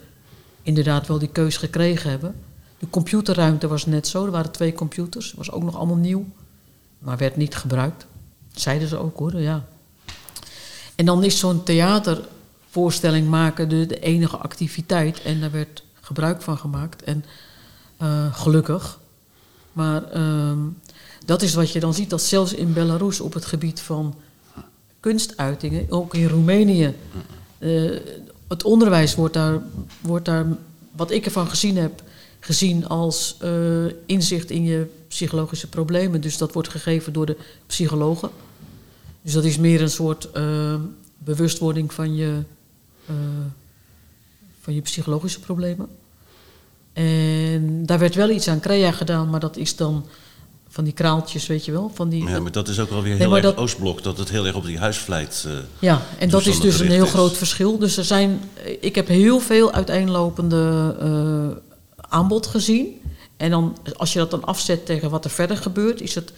inderdaad wel die keus gekregen hebben. De computerruimte was net zo, er waren twee computers, was ook nog allemaal nieuw, maar werd niet gebruikt. Zeiden ze ook hoor, ja. En dan is zo'n theatervoorstelling maken de, de enige activiteit en daar werd gebruik van gemaakt. En eh, gelukkig. Maar ehm, dat is wat je dan ziet, dat zelfs in Belarus op het gebied van kunstuitingen, ook in Roemenië, eh, het onderwijs wordt daar, wordt daar, wat ik ervan gezien heb, gezien als eh, inzicht in je psychologische problemen. Dus dat wordt gegeven door de psychologen. Dus dat is meer een soort bewustwording van je, van je psychologische problemen. En daar werd wel iets aan crea gedaan, maar dat is dan van die kraaltjes, weet je wel. Van die, Ja, maar dat is ook wel weer heel erg dat- Oostblok, dat het heel erg op die huisvleit... eh, Ja, en dat is dus een heel is. groot verschil. Dus er zijn, ik heb heel veel uiteenlopende eh, aanbod gezien. En dan, als je dat dan afzet tegen wat er verder gebeurt, is het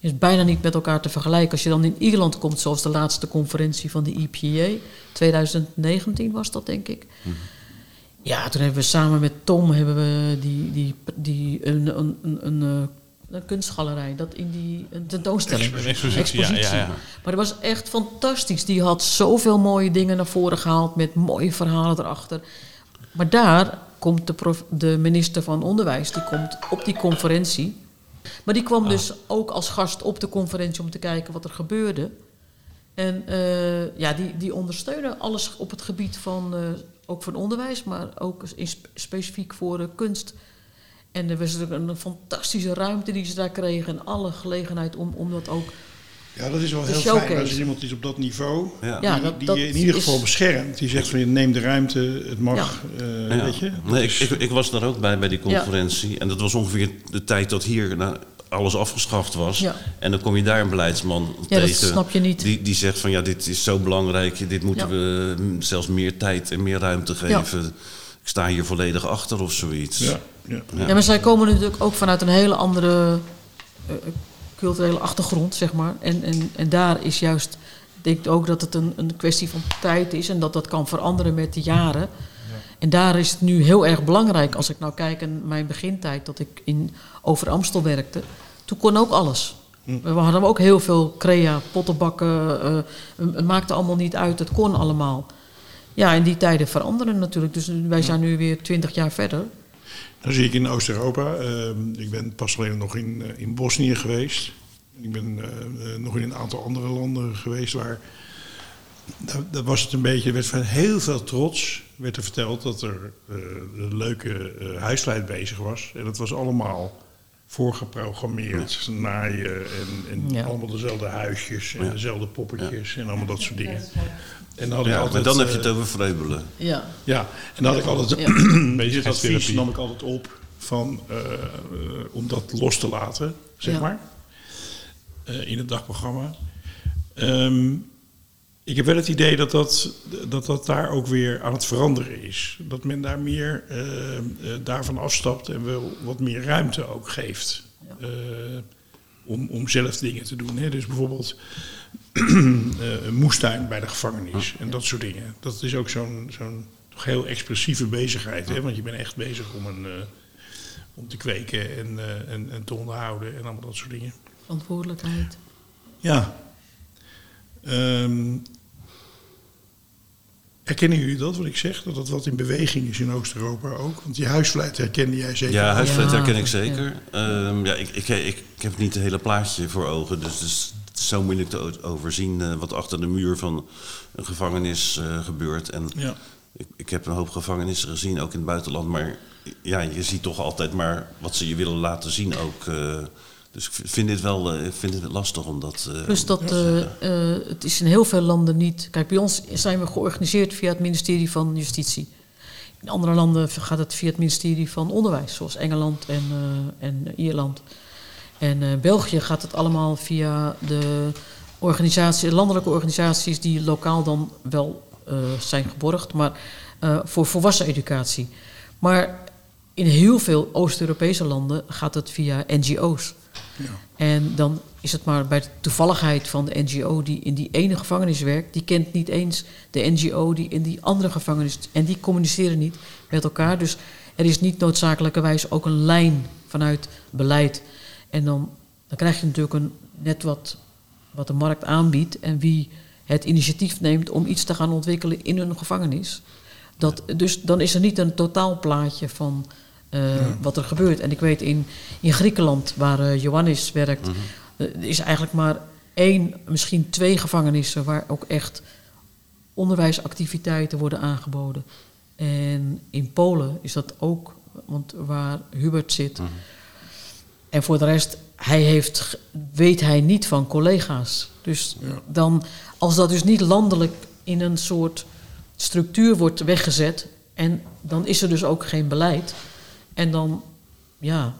is bijna niet met elkaar te vergelijken. Als je dan in Ierland komt, zoals de laatste conferentie van de EPA, 2019 was dat, denk ik. Ja, toen hebben we samen met Tom hebben we die, die, die, een, een, een, een, eh, kunstgalerij, dat in die een tentoonstelling. Een expositie, ja, ja, ja. Maar dat was echt fantastisch. Die had zoveel mooie dingen naar voren gehaald met mooie verhalen erachter. Maar daar komt de, prof- de minister van Onderwijs, die komt op die conferentie. Maar die kwam dus ook als gast op de conferentie om te kijken wat er gebeurde. En eh, ja, die, die ondersteunen alles op het gebied van, eh, ook van onderwijs, maar ook in spe- specifiek voor eh, kunst. En er was natuurlijk een fantastische ruimte die ze daar kregen en alle gelegenheid om, om dat ook Ja, dat is wel heel fijn als er iemand is op dat niveau. ja. Ja, die dat- die dat je in ieder is- geval beschermt. Die zegt van je neemt de ruimte, het mag. eh, Ja. weet je? Nee, ik, ik was daar ook bij, bij die conferentie. En dat was ongeveer de tijd dat hier nou, alles afgeschaft was. Ja. En dan kom je daar een beleidsman Ja, dat tegen. snap je niet. Die, die zegt van ja, dit is zo belangrijk. Dit moeten Ja. we mm, zelfs meer tijd en meer ruimte Ja. geven. Ik sta hier volledig achter of zoiets. Ja, ja. Ja, maar zij komen natuurlijk ook vanuit een hele andere eh, culturele achtergrond, zeg maar. En, en, en daar is juist, ik denk ook dat het een, een kwestie van tijd is en dat dat kan veranderen met de jaren. En daar is het nu heel erg belangrijk. Als ik nou kijk aan mijn begintijd, dat ik in over Amstel werkte, toen kon ook alles. We hadden ook heel veel crea, pottenbakken, eh, het maakte allemaal niet uit, het kon allemaal. Ja, en die tijden veranderen natuurlijk. Dus wij zijn nu weer twintig jaar verder. Dan zie ik in Oost-Europa. ehm, ik ben pas alleen nog in, eh, in Bosnië geweest. Ik ben eh, eh, nog in een aantal andere landen geweest waar. Dat, was het een beetje. Er werd van heel veel trots werd er verteld dat er eh, een leuke eh huisleid bezig was. En dat was allemaal voorgeprogrammeerd. Naaien en, en Ja. allemaal dezelfde huisjes en Ja. dezelfde poppetjes en allemaal dat soort dingen. En dan had ik Ja, maar altijd, dan heb je eh, het over vreubelen. Ja. ja, en dan had ik altijd Ja. een beetje het advies nam ik altijd op van, eh, eh, om dat los te laten, zeg Ja. maar, eh, in het dagprogramma. Ehm, ik heb wel het idee dat dat, dat dat daar ook weer aan het veranderen is. Dat men daar meer eh, daarvan afstapt en wel wat meer ruimte ook geeft. eh, om, om zelf dingen te doen. Hè. Dus bijvoorbeeld een moestuin bij de gevangenis en dat soort dingen. Dat is ook zo'n zo'n toch heel expressieve bezigheid. Hè? Want je bent echt bezig om, een, om te kweken en, en, en te onderhouden en allemaal dat soort dingen. Verantwoordelijkheid. Ja. Ehm, herkennen jullie dat, wat ik zeg? Dat het wat in beweging is in Oost-Europa ook? Want die huisvleit herkende jij zeker. Ja, huisvleit herken ik zeker. Ja, ja ik, ik, ik, ik heb niet het hele plaatje voor ogen. Dus het is, het is zo moeilijk te overzien eh, wat achter de muur van een gevangenis eh, gebeurt. En Ja. ik, ik heb een hoop gevangenissen gezien, ook in het buitenland. Maar ja, je ziet toch altijd maar wat ze je willen laten zien ook. eh. Dus ik vind dit wel eh, ik vind dit lastig om dat... eh, Plus dat eh, het is in heel veel landen niet. Kijk, bij ons zijn we georganiseerd via het ministerie van Justitie. In andere landen gaat het via het ministerie van Onderwijs, zoals Engeland en, eh, en Ierland. En eh, België gaat het allemaal via de organisatie, landelijke organisaties die lokaal dan wel eh, zijn geborgd, maar eh, voor volwassen educatie. Maar in heel veel Oost-Europese landen gaat het via NGO's. En dan is het maar bij de toevalligheid van de NGO die in die ene gevangenis werkt, die kent niet eens de NGO die in die andere gevangenis. En die communiceren niet met elkaar. Dus er is niet noodzakelijkerwijs ook een lijn vanuit beleid. En dan, dan krijg je natuurlijk een, net wat, wat de markt aanbiedt en wie het initiatief neemt om iets te gaan ontwikkelen in een gevangenis. Dat, dus dan is er niet een totaalplaatje van eh, wat er gebeurt. En ik weet in, in Griekenland, waar eh Johannes werkt, eh, er is eigenlijk maar één, misschien twee gevangenissen waar ook echt onderwijsactiviteiten worden aangeboden. En in Polen is dat ook, want waar Hubert zit. En voor de rest, hij heeft, weet hij niet van collega's. Dus dan, als dat dus niet landelijk in een soort structuur wordt weggezet, en dan is er dus ook geen beleid. En dan, ja,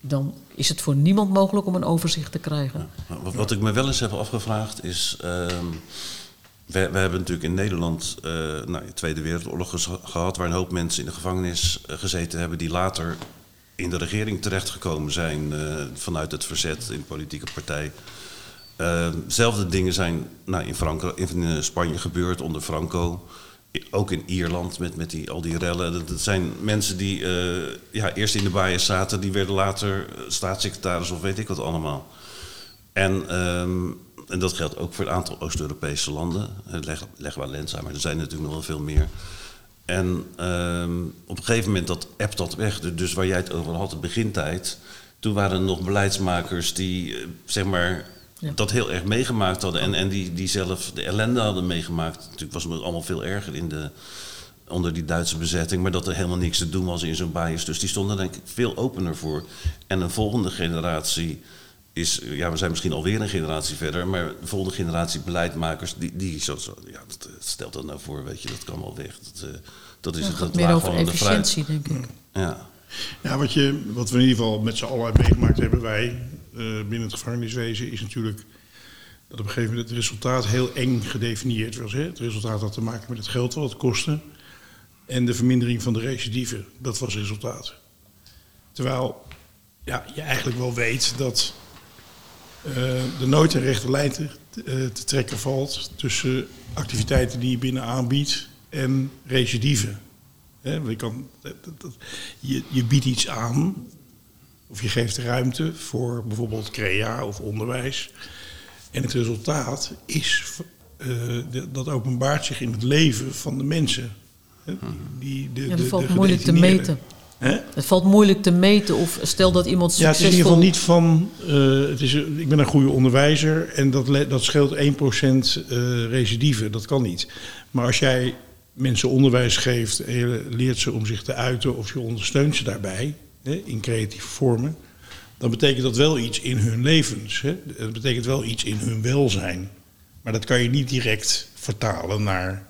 dan is het voor niemand mogelijk om een overzicht te krijgen. Wat, wat ik me wel eens heb afgevraagd is. ehm we, we hebben natuurlijk in Nederland eh nou, de Tweede Wereldoorlog gehad, waar een hoop mensen in de gevangenis eh, gezeten hebben die later in de regering terechtgekomen zijn eh, vanuit het verzet in de politieke partij. Eh, zelfde dingen zijn nou, in, in Spanje gebeurd onder Franco. Ook in Ierland met, met die, al die rellen. Dat, zijn mensen die eh, ja, eerst in de bias zaten, die werden later eh, staatssecretaris of weet ik wat allemaal. En, ehm, en dat geldt ook voor een aantal Oost-Europese landen. Eh, Leg, leg Valenza, maar er zijn natuurlijk nog wel veel meer. En ehm, op een gegeven moment dat appt dat weg. Dus- Dus waar jij het over had, de begintijd. Toen waren er nog beleidsmakers die zeg maar, Ja. dat heel erg meegemaakt hadden. En, en die, die zelf de ellende hadden meegemaakt. Natuurlijk was het allemaal veel erger in de, onder die Duitse bezetting. Maar dat er helemaal niks te doen was in zo'n bias. Dus die stonden denk ik veel opener voor. En een volgende generatie is... Ja, we zijn misschien alweer een generatie verder. Maar de volgende generatie beleidmakers... die, die zo, zo, ja, dat, eh, stelt dat nou voor, weet je. Dat kan wel weg. Dat, eh, dat is Het het. gaat Dat meer over van de fruit. efficiëntie, denk ik. Ja. Ja, wat, je, wat we in ieder geval met z'n allen hebben meegemaakt hebben wij binnen het gevangeniswezen is natuurlijk dat op een gegeven moment het resultaat heel eng gedefinieerd was. Hè? Het resultaat had te maken met het geld wat het kostte en de vermindering van de recidive. Dat was het resultaat. Terwijl ja, je eigenlijk wel weet dat uh, er nooit een rechte lijn te, uh, te, trekken valt tussen activiteiten die je binnen aanbiedt en recidive. Je, kan, dat, je, je biedt iets aan, of je geeft ruimte voor bijvoorbeeld crea of onderwijs. En het resultaat is, uh, dat openbaart zich in het leven van de mensen. Die, de, ja, dat valt moeilijk te meten. Hè? Het valt moeilijk te meten of stel dat iemand succesvol... Ja, het is in ieder geval niet van... Uh, het is, ik ben een goede onderwijzer en dat, dat scheelt 1% uh, recidive. Dat kan niet. Maar als jij mensen onderwijs geeft en je leert ze om zich te uiten of je ondersteunt ze daarbij in creatieve vormen, dan betekent dat wel iets in hun levens. Hè. Dat betekent wel iets in hun welzijn. Maar dat kan je niet direct vertalen naar,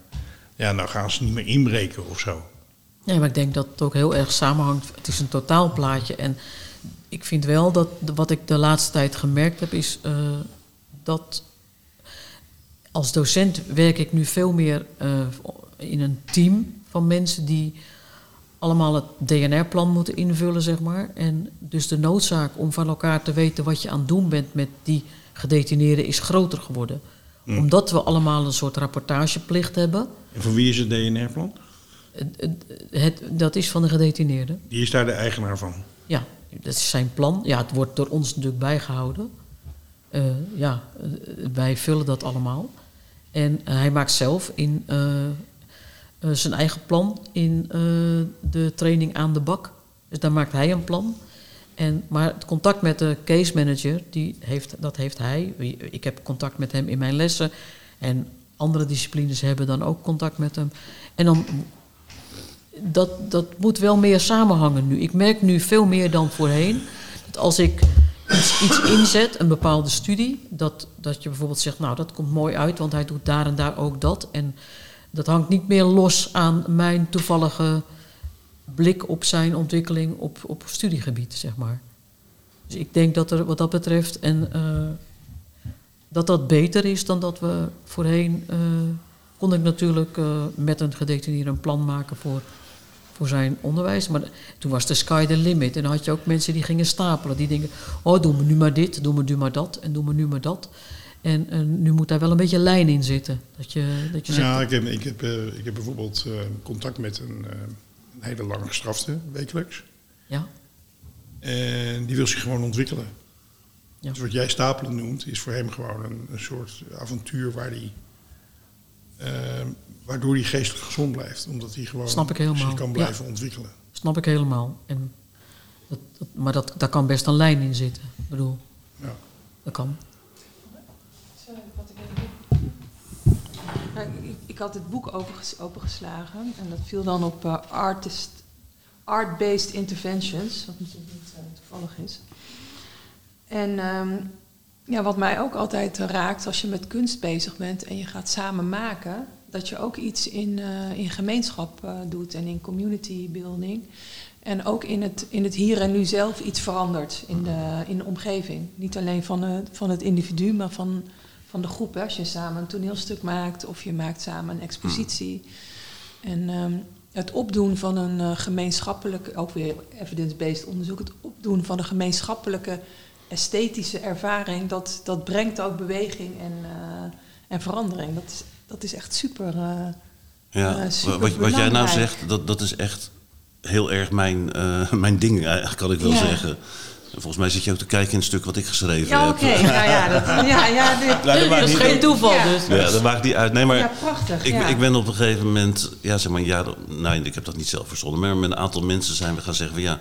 ja, nou gaan ze niet meer inbreken of zo. Ja, maar ik denk dat het ook heel erg samenhangt. Het is een totaalplaatje. En ik vind wel dat wat ik de laatste tijd gemerkt heb, is uh, dat als docent werk ik nu veel meer uh, in een team van mensen die allemaal het DNR-plan moeten invullen, zeg maar. En dus de noodzaak om van elkaar te weten wat je aan het doen bent met die gedetineerden is groter geworden. Hmm. Omdat we allemaal een soort rapportageplicht hebben. En voor wie is het DNR-plan? Dat is van de gedetineerde. Die is daar de eigenaar van? Ja, dat is zijn plan. Ja, het wordt door ons natuurlijk bijgehouden. Uh, ja, wij vullen dat allemaal. En uh, hij maakt zelf in uh, zijn eigen plan in de training aan de bak. Dus daar maakt hij een plan. En, maar het contact met de case manager, die heeft, dat heeft hij. Ik heb contact met hem in mijn lessen. En andere disciplines hebben dan ook contact met hem. En dan dat, dat moet wel meer samenhangen nu. Ik merk nu veel meer dan voorheen dat als ik iets, iets inzet, een bepaalde studie, dat, dat je bijvoorbeeld zegt, nou dat komt mooi uit, want hij doet daar en daar ook dat. En dat hangt niet meer los aan mijn toevallige blik op zijn ontwikkeling op, op studiegebied, zeg maar. Dus ik denk dat er wat dat betreft en uh, dat dat beter is dan dat we voorheen uh, kon ik natuurlijk uh, met een gedetineerde een plan maken voor voor zijn onderwijs. Maar toen was de sky the limit. En dan had je ook mensen die gingen stapelen. Die denken, oh, doen we nu maar dit, doen we nu maar dat en doen we nu maar dat. En, en nu moet daar wel een beetje lijn in zitten. Dat je, dat je ja, ik heb, ik heb, uh, ik heb bijvoorbeeld uh, contact met een, uh, een, hele lange gestrafte wekelijks. Ja. En die wil zich gewoon ontwikkelen. Ja. Dus wat jij stapelen noemt, is voor hem gewoon een, een soort avontuur waar hij waardoor hij geestelijk gezond blijft. Omdat hij gewoon Snap ik helemaal. zich kan blijven ontwikkelen. Snap ik helemaal. En dat, dat, maar dat, daar kan best een lijn in zitten. Ik bedoel, ja. dat kan. Nou, ik, had het boek opengeslagen en dat viel dan op uh, artist, art-based interventions, wat natuurlijk niet uh, toevallig is. En um, ja, wat mij ook altijd raakt als je met kunst bezig bent en je gaat samen maken, dat je ook iets in, in gemeenschap doet en in community building. En ook in het, in het hier en nu zelf iets verandert in de, in de omgeving. Niet alleen van, van het individu, maar van, van de groep. Hè. Als je samen een toneelstuk maakt of je maakt samen een expositie. En um, het opdoen van een uh, gemeenschappelijk, ook weer evidence-based onderzoek, het opdoen van een gemeenschappelijke esthetische ervaring, dat, dat brengt ook beweging en, en verandering. Dat is dat is echt super. Uh, ja, super wat, wat, jij nou zegt, dat, dat is echt heel erg mijn, mijn ding, eigenlijk kan ik wel ja. zeggen. Volgens mij zit je ook te kijken in het stuk wat ik geschreven ja, heb. Oké, okay. nou ja, dat, ja, ja, dit, nou, dat is geen toeval. Ja. Dus. Ja, dat maakt niet uit. Nee, maar ja, prachtig. Ik, ik ben op een gegeven moment, ja, zeg maar, ja, nee, ik heb dat niet zelf verzonnen, maar met een aantal mensen zijn we gaan zeggen van ja,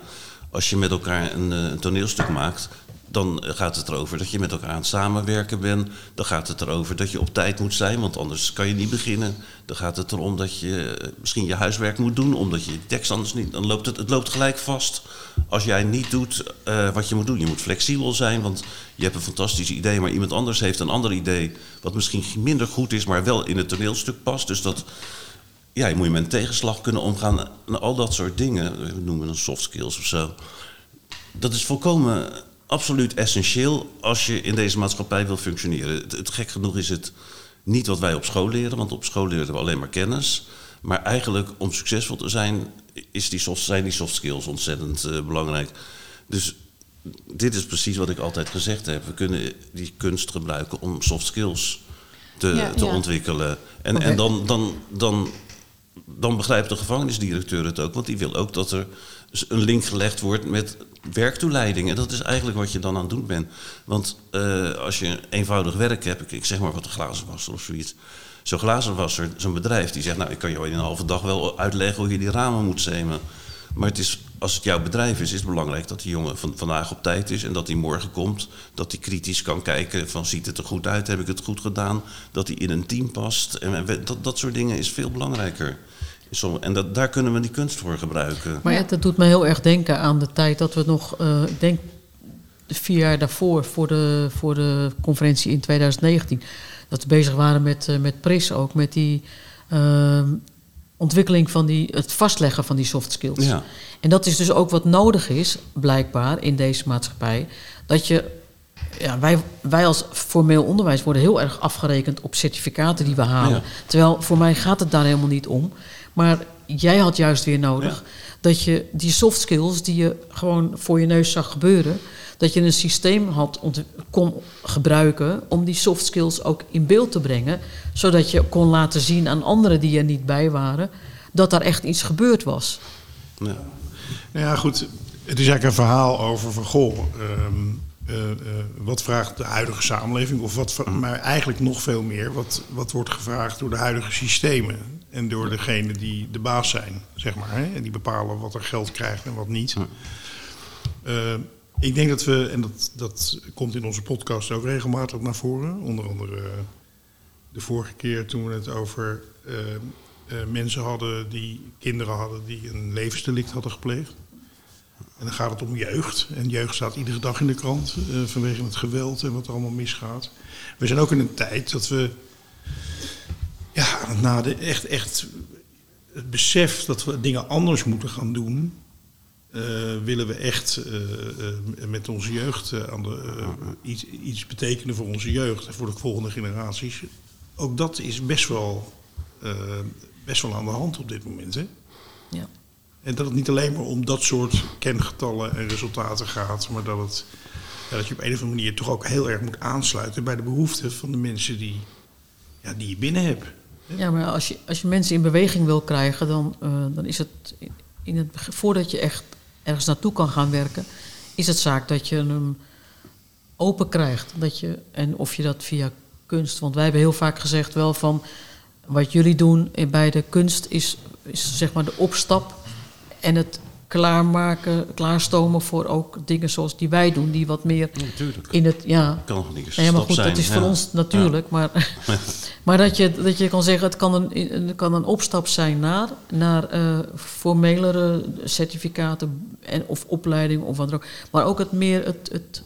als je met elkaar een, een toneelstuk maakt, dan gaat het erover dat je met elkaar aan het samenwerken bent. Dan gaat het erover dat je op tijd moet zijn, want anders kan je niet beginnen. Dan gaat het erom dat je misschien je huiswerk moet doen, omdat je tekst anders niet. Dan loopt het, het loopt gelijk vast. Als jij niet doet uh, wat je moet doen, je moet flexibel zijn, want je hebt een fantastisch idee, maar iemand anders heeft een ander idee, wat misschien minder goed is, maar wel in het toneelstuk past. Dus dat ja, je moet je met een tegenslag kunnen omgaan. En al dat soort dingen, we noemen het soft skills of zo. Dat is volkomen absoluut essentieel als je in deze maatschappij wil functioneren. Het, het gek genoeg is het niet wat wij op school leren, want op school leren we alleen maar kennis. Maar eigenlijk om succesvol te zijn, is die soft, zijn die soft skills ontzettend eh, belangrijk. Dus dit is precies wat ik altijd gezegd heb. We kunnen die kunst gebruiken om soft skills te, Ja, te ja. ontwikkelen. En, en dan, dan, dan, dan begrijpt de gevangenisdirecteur het ook. Want die wil ook dat er een link gelegd wordt met werktoeleiding. En dat is eigenlijk wat je dan aan het doen bent. Want eh, als je eenvoudig werk hebt, ik, zeg maar wat een glazenwasser of zoiets. Zo'n glazenwasser, zo'n bedrijf, die zegt... nou, ik kan jou in een halve dag wel uitleggen hoe je die ramen moet zemen. Maar het is, als het jouw bedrijf is, is het belangrijk dat die jongen van, vandaag op tijd is... en dat hij morgen komt, dat hij kritisch kan kijken van... ziet het er goed uit, heb ik het goed gedaan? Dat hij in een team past. En, dat, dat soort dingen is veel belangrijker. En dat, daar kunnen we die kunst voor gebruiken. Maar Ed, dat doet me heel erg denken aan de tijd dat we nog, eh, ik denk vier jaar daarvoor, voor de, voor de conferentie in 2019, dat we bezig waren met, eh, met PRIS ook, met die ehm, ontwikkeling van die, het vastleggen van die soft skills. Ja. En dat is dus ook wat nodig is, blijkbaar, in deze maatschappij. Dat je, ja, wij, wij als formeel onderwijs worden heel erg afgerekend op certificaten die we halen. Ja. Terwijl voor mij gaat het daar helemaal niet om. Maar jij had juist weer nodig dat je die soft skills die je gewoon voor je neus zag gebeuren, dat je een systeem had kon gebruiken om die soft skills ook in beeld te brengen, zodat je kon laten zien aan anderen die er niet bij waren dat daar echt iets gebeurd was. Ja. Nou ja, goed. Het is eigenlijk een verhaal over van goh, ehm, eh, eh, wat vraagt de huidige samenleving? Of wat, maar eigenlijk nog veel meer, wat, wat wordt gevraagd door de huidige systemen? En door degenen die de baas zijn, zeg maar. Hè? En die bepalen wat er geld krijgt en wat niet. Eh, ik denk dat we, en dat, dat komt in onze podcast ook regelmatig naar voren. Onder andere eh, de vorige keer toen we het over eh, mensen hadden die kinderen hadden die een levensdelict hadden gepleegd. En dan gaat het om jeugd. En jeugd staat iedere dag in de krant vanwege het geweld en wat er allemaal misgaat. We zijn ook in een tijd dat we ja, het nade- echt, echt het besef dat we dingen anders moeten gaan doen. eh, willen we echt eh, eh, met onze jeugd aan de, iets, iets betekenen voor onze jeugd en voor de volgende generaties. Ook dat is best wel, best wel aan de hand op dit moment. Hè? Ja. En dat het niet alleen maar om dat soort kengetallen en resultaten gaat, maar dat, het, ja, dat je op een of andere manier toch ook heel erg moet aansluiten bij de behoeften van de mensen die, ja, die je binnen hebt. Ja, maar als je, als je mensen in beweging wil krijgen, dan, eh, dan is het in het voordat je echt ergens naartoe kan gaan werken, is het zaak dat je hem open krijgt. Dat je, en of je dat via kunst. Want wij hebben heel vaak gezegd wel van wat jullie doen bij de kunst is, is zeg maar de opstap en het klaarmaken, klaarstomen voor ook dingen zoals die wij doen, die wat meer in het ja. Kan nog niet Nee, maar goed, zijn. dat is voor ja. ons natuurlijk. Maar, maar dat, je, dat je kan zeggen, het kan een, kan een opstap zijn naar, naar eh, formelere certificaten en, of opleiding of wat dan ook. Maar ook het meer het, het,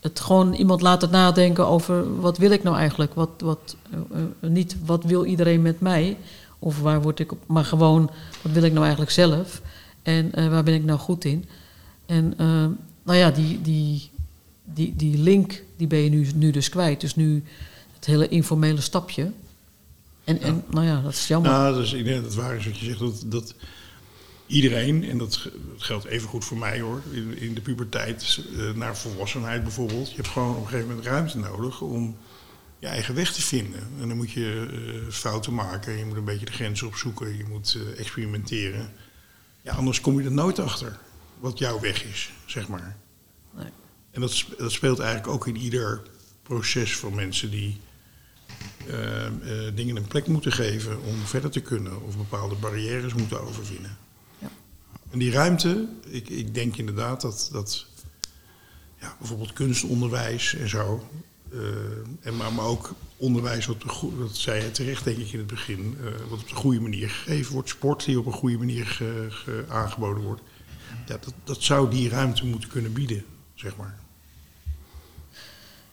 het gewoon iemand laten nadenken over wat wil ik nou eigenlijk? Wat, wat, eh, niet wat wil iedereen met mij? Of waar word ik op, maar gewoon wat wil ik nou eigenlijk zelf? En eh, waar ben ik nou goed in? En eh, nou ja, die, die, die, die link die ben je nu, nu dus kwijt. Dus nu het hele informele stapje. En, en nou ja, dat is jammer. Nou, dus ik denk dat het waar is wat je zegt, dat, dat iedereen, en dat, ge- dat geldt even goed voor mij hoor, in, in de puberteit eh, naar volwassenheid bijvoorbeeld, je hebt gewoon op een gegeven moment ruimte nodig om je eigen weg te vinden. En dan moet je eh, fouten maken, je moet een beetje de grenzen opzoeken, je moet experimenteren. Ja, anders kom je er nooit achter wat jouw weg is, zeg maar. Nee. En dat, dat speelt eigenlijk ook in ieder proces van mensen die eh, eh, dingen een plek moeten geven om verder te kunnen of bepaalde barrières moeten overwinnen. Ja. En die ruimte, ik, ik denk inderdaad dat, dat ja, bijvoorbeeld kunstonderwijs en zo, en maar, maar ook onderwijs, wat, de dat zei je terecht denk ik in het begin, eh, wat op de goede manier gegeven wordt, sport die op een goede manier ge- ge- aangeboden wordt, ja, dat, dat zou die ruimte moeten kunnen bieden, zeg maar.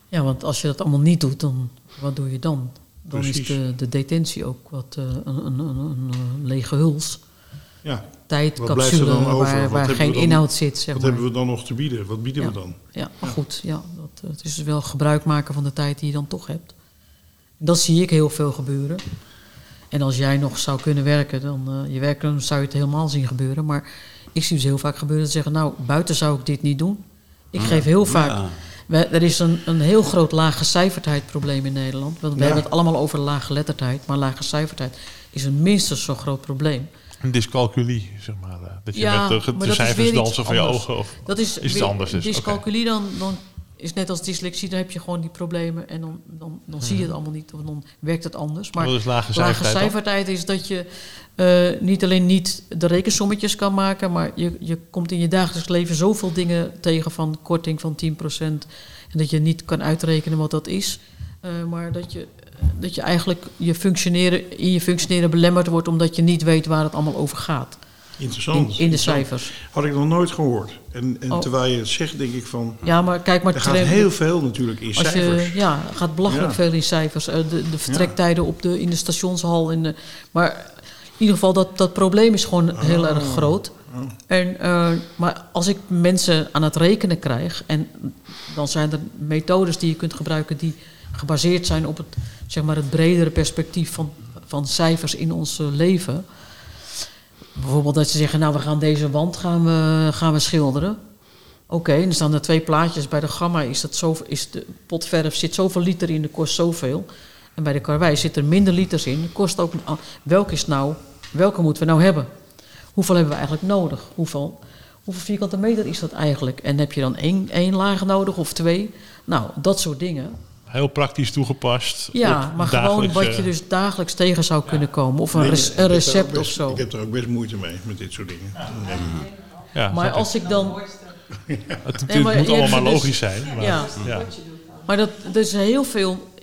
Ja, want als je dat allemaal niet doet, dan wat doe je dan? dan Precies. is de, de detentie ook wat eh, een, een, een, een, eh, lege huls. Ja, Tijdcapsule waar, waar geen inhoud zit, zeg wat maar. hebben we dan nog te bieden? Wat bieden we dan? Ja, maar goed, ja, dat, het is dus wel gebruik maken van de tijd die je dan toch hebt. Dat zie ik heel veel gebeuren. En als jij nog zou kunnen werken, dan eh, je werkt, dan zou je het helemaal zien gebeuren. Maar ik zie dus heel vaak gebeuren dat ze zeggen, nou, buiten zou ik dit niet doen. Ik geef heel vaak... Ja. we- er is een, een heel groot laaggecijferdheid probleem in Nederland. Want we Ja. hebben het allemaal over laaggeletterdheid. Maar laaggecijferdheid is een minstens zo groot probleem. Een dyscalculie, zeg maar. eh, Dat je met de, cijfers dansen van je ogen. Of, Dat is, Is het weer- anders? Dyscalculie dan, dan is net als dyslexie, dan heb je gewoon die problemen en dan, dan, dan zie je het allemaal niet, of dan werkt het anders. Maar is lage lage cijfertijd dan? cijfertijd is dat je eh, niet alleen niet de rekensommetjes kan maken, maar je, je komt in je dagelijks leven zoveel dingen tegen van korting van 10% en dat je niet kan uitrekenen wat dat is. Eh, maar dat je, dat je eigenlijk je functioneren, in je functioneren belemmerd wordt omdat je niet weet waar het allemaal over gaat. In, Interessant. in de cijfers. Had ik nog nooit gehoord. En, en Oh. terwijl je het zegt, denk ik van... Ja, maar kijk maar Er gaat heel veel natuurlijk in Als cijfers. je, ja, er gaat belachelijk Ja. veel in cijfers. Eh, De, de vertrektijden op de, in de stationshal. In de, maar in ieder geval, dat, dat probleem is gewoon heel erg groot. En, eh, maar als ik mensen aan het rekenen krijg... en dan zijn er methodes die je kunt gebruiken... die gebaseerd zijn op het, zeg maar het bredere perspectief van, van cijfers in ons eh, leven. Bijvoorbeeld dat ze zeggen, nou we gaan deze wand gaan we, gaan we schilderen. Oké, er staan er twee plaatjes. Bij de gamma is, dat zo, is de potverf zit zoveel liter in, de kost zoveel. En bij de karwei zit er minder liters in. Kost ook, welke is nou, welke moeten we nou hebben? Hoeveel hebben we eigenlijk nodig? Hoeveel, hoeveel vierkante meter is dat eigenlijk? En heb je dan één, één laag nodig of twee? Nou, dat soort dingen. Heel praktisch toegepast. Ja, op maar gewoon wat je dus dagelijks tegen zou kunnen komen. Of een, Nee, recept best- of zo. Ik heb er ook best moeite mee, met dit soort dingen. Ja, Maar als ik dan... Het natuurlijk Nee, maar moet allemaal maar dus- logisch zijn. Maar, Ja. ja. Maar dat, er is heel veel,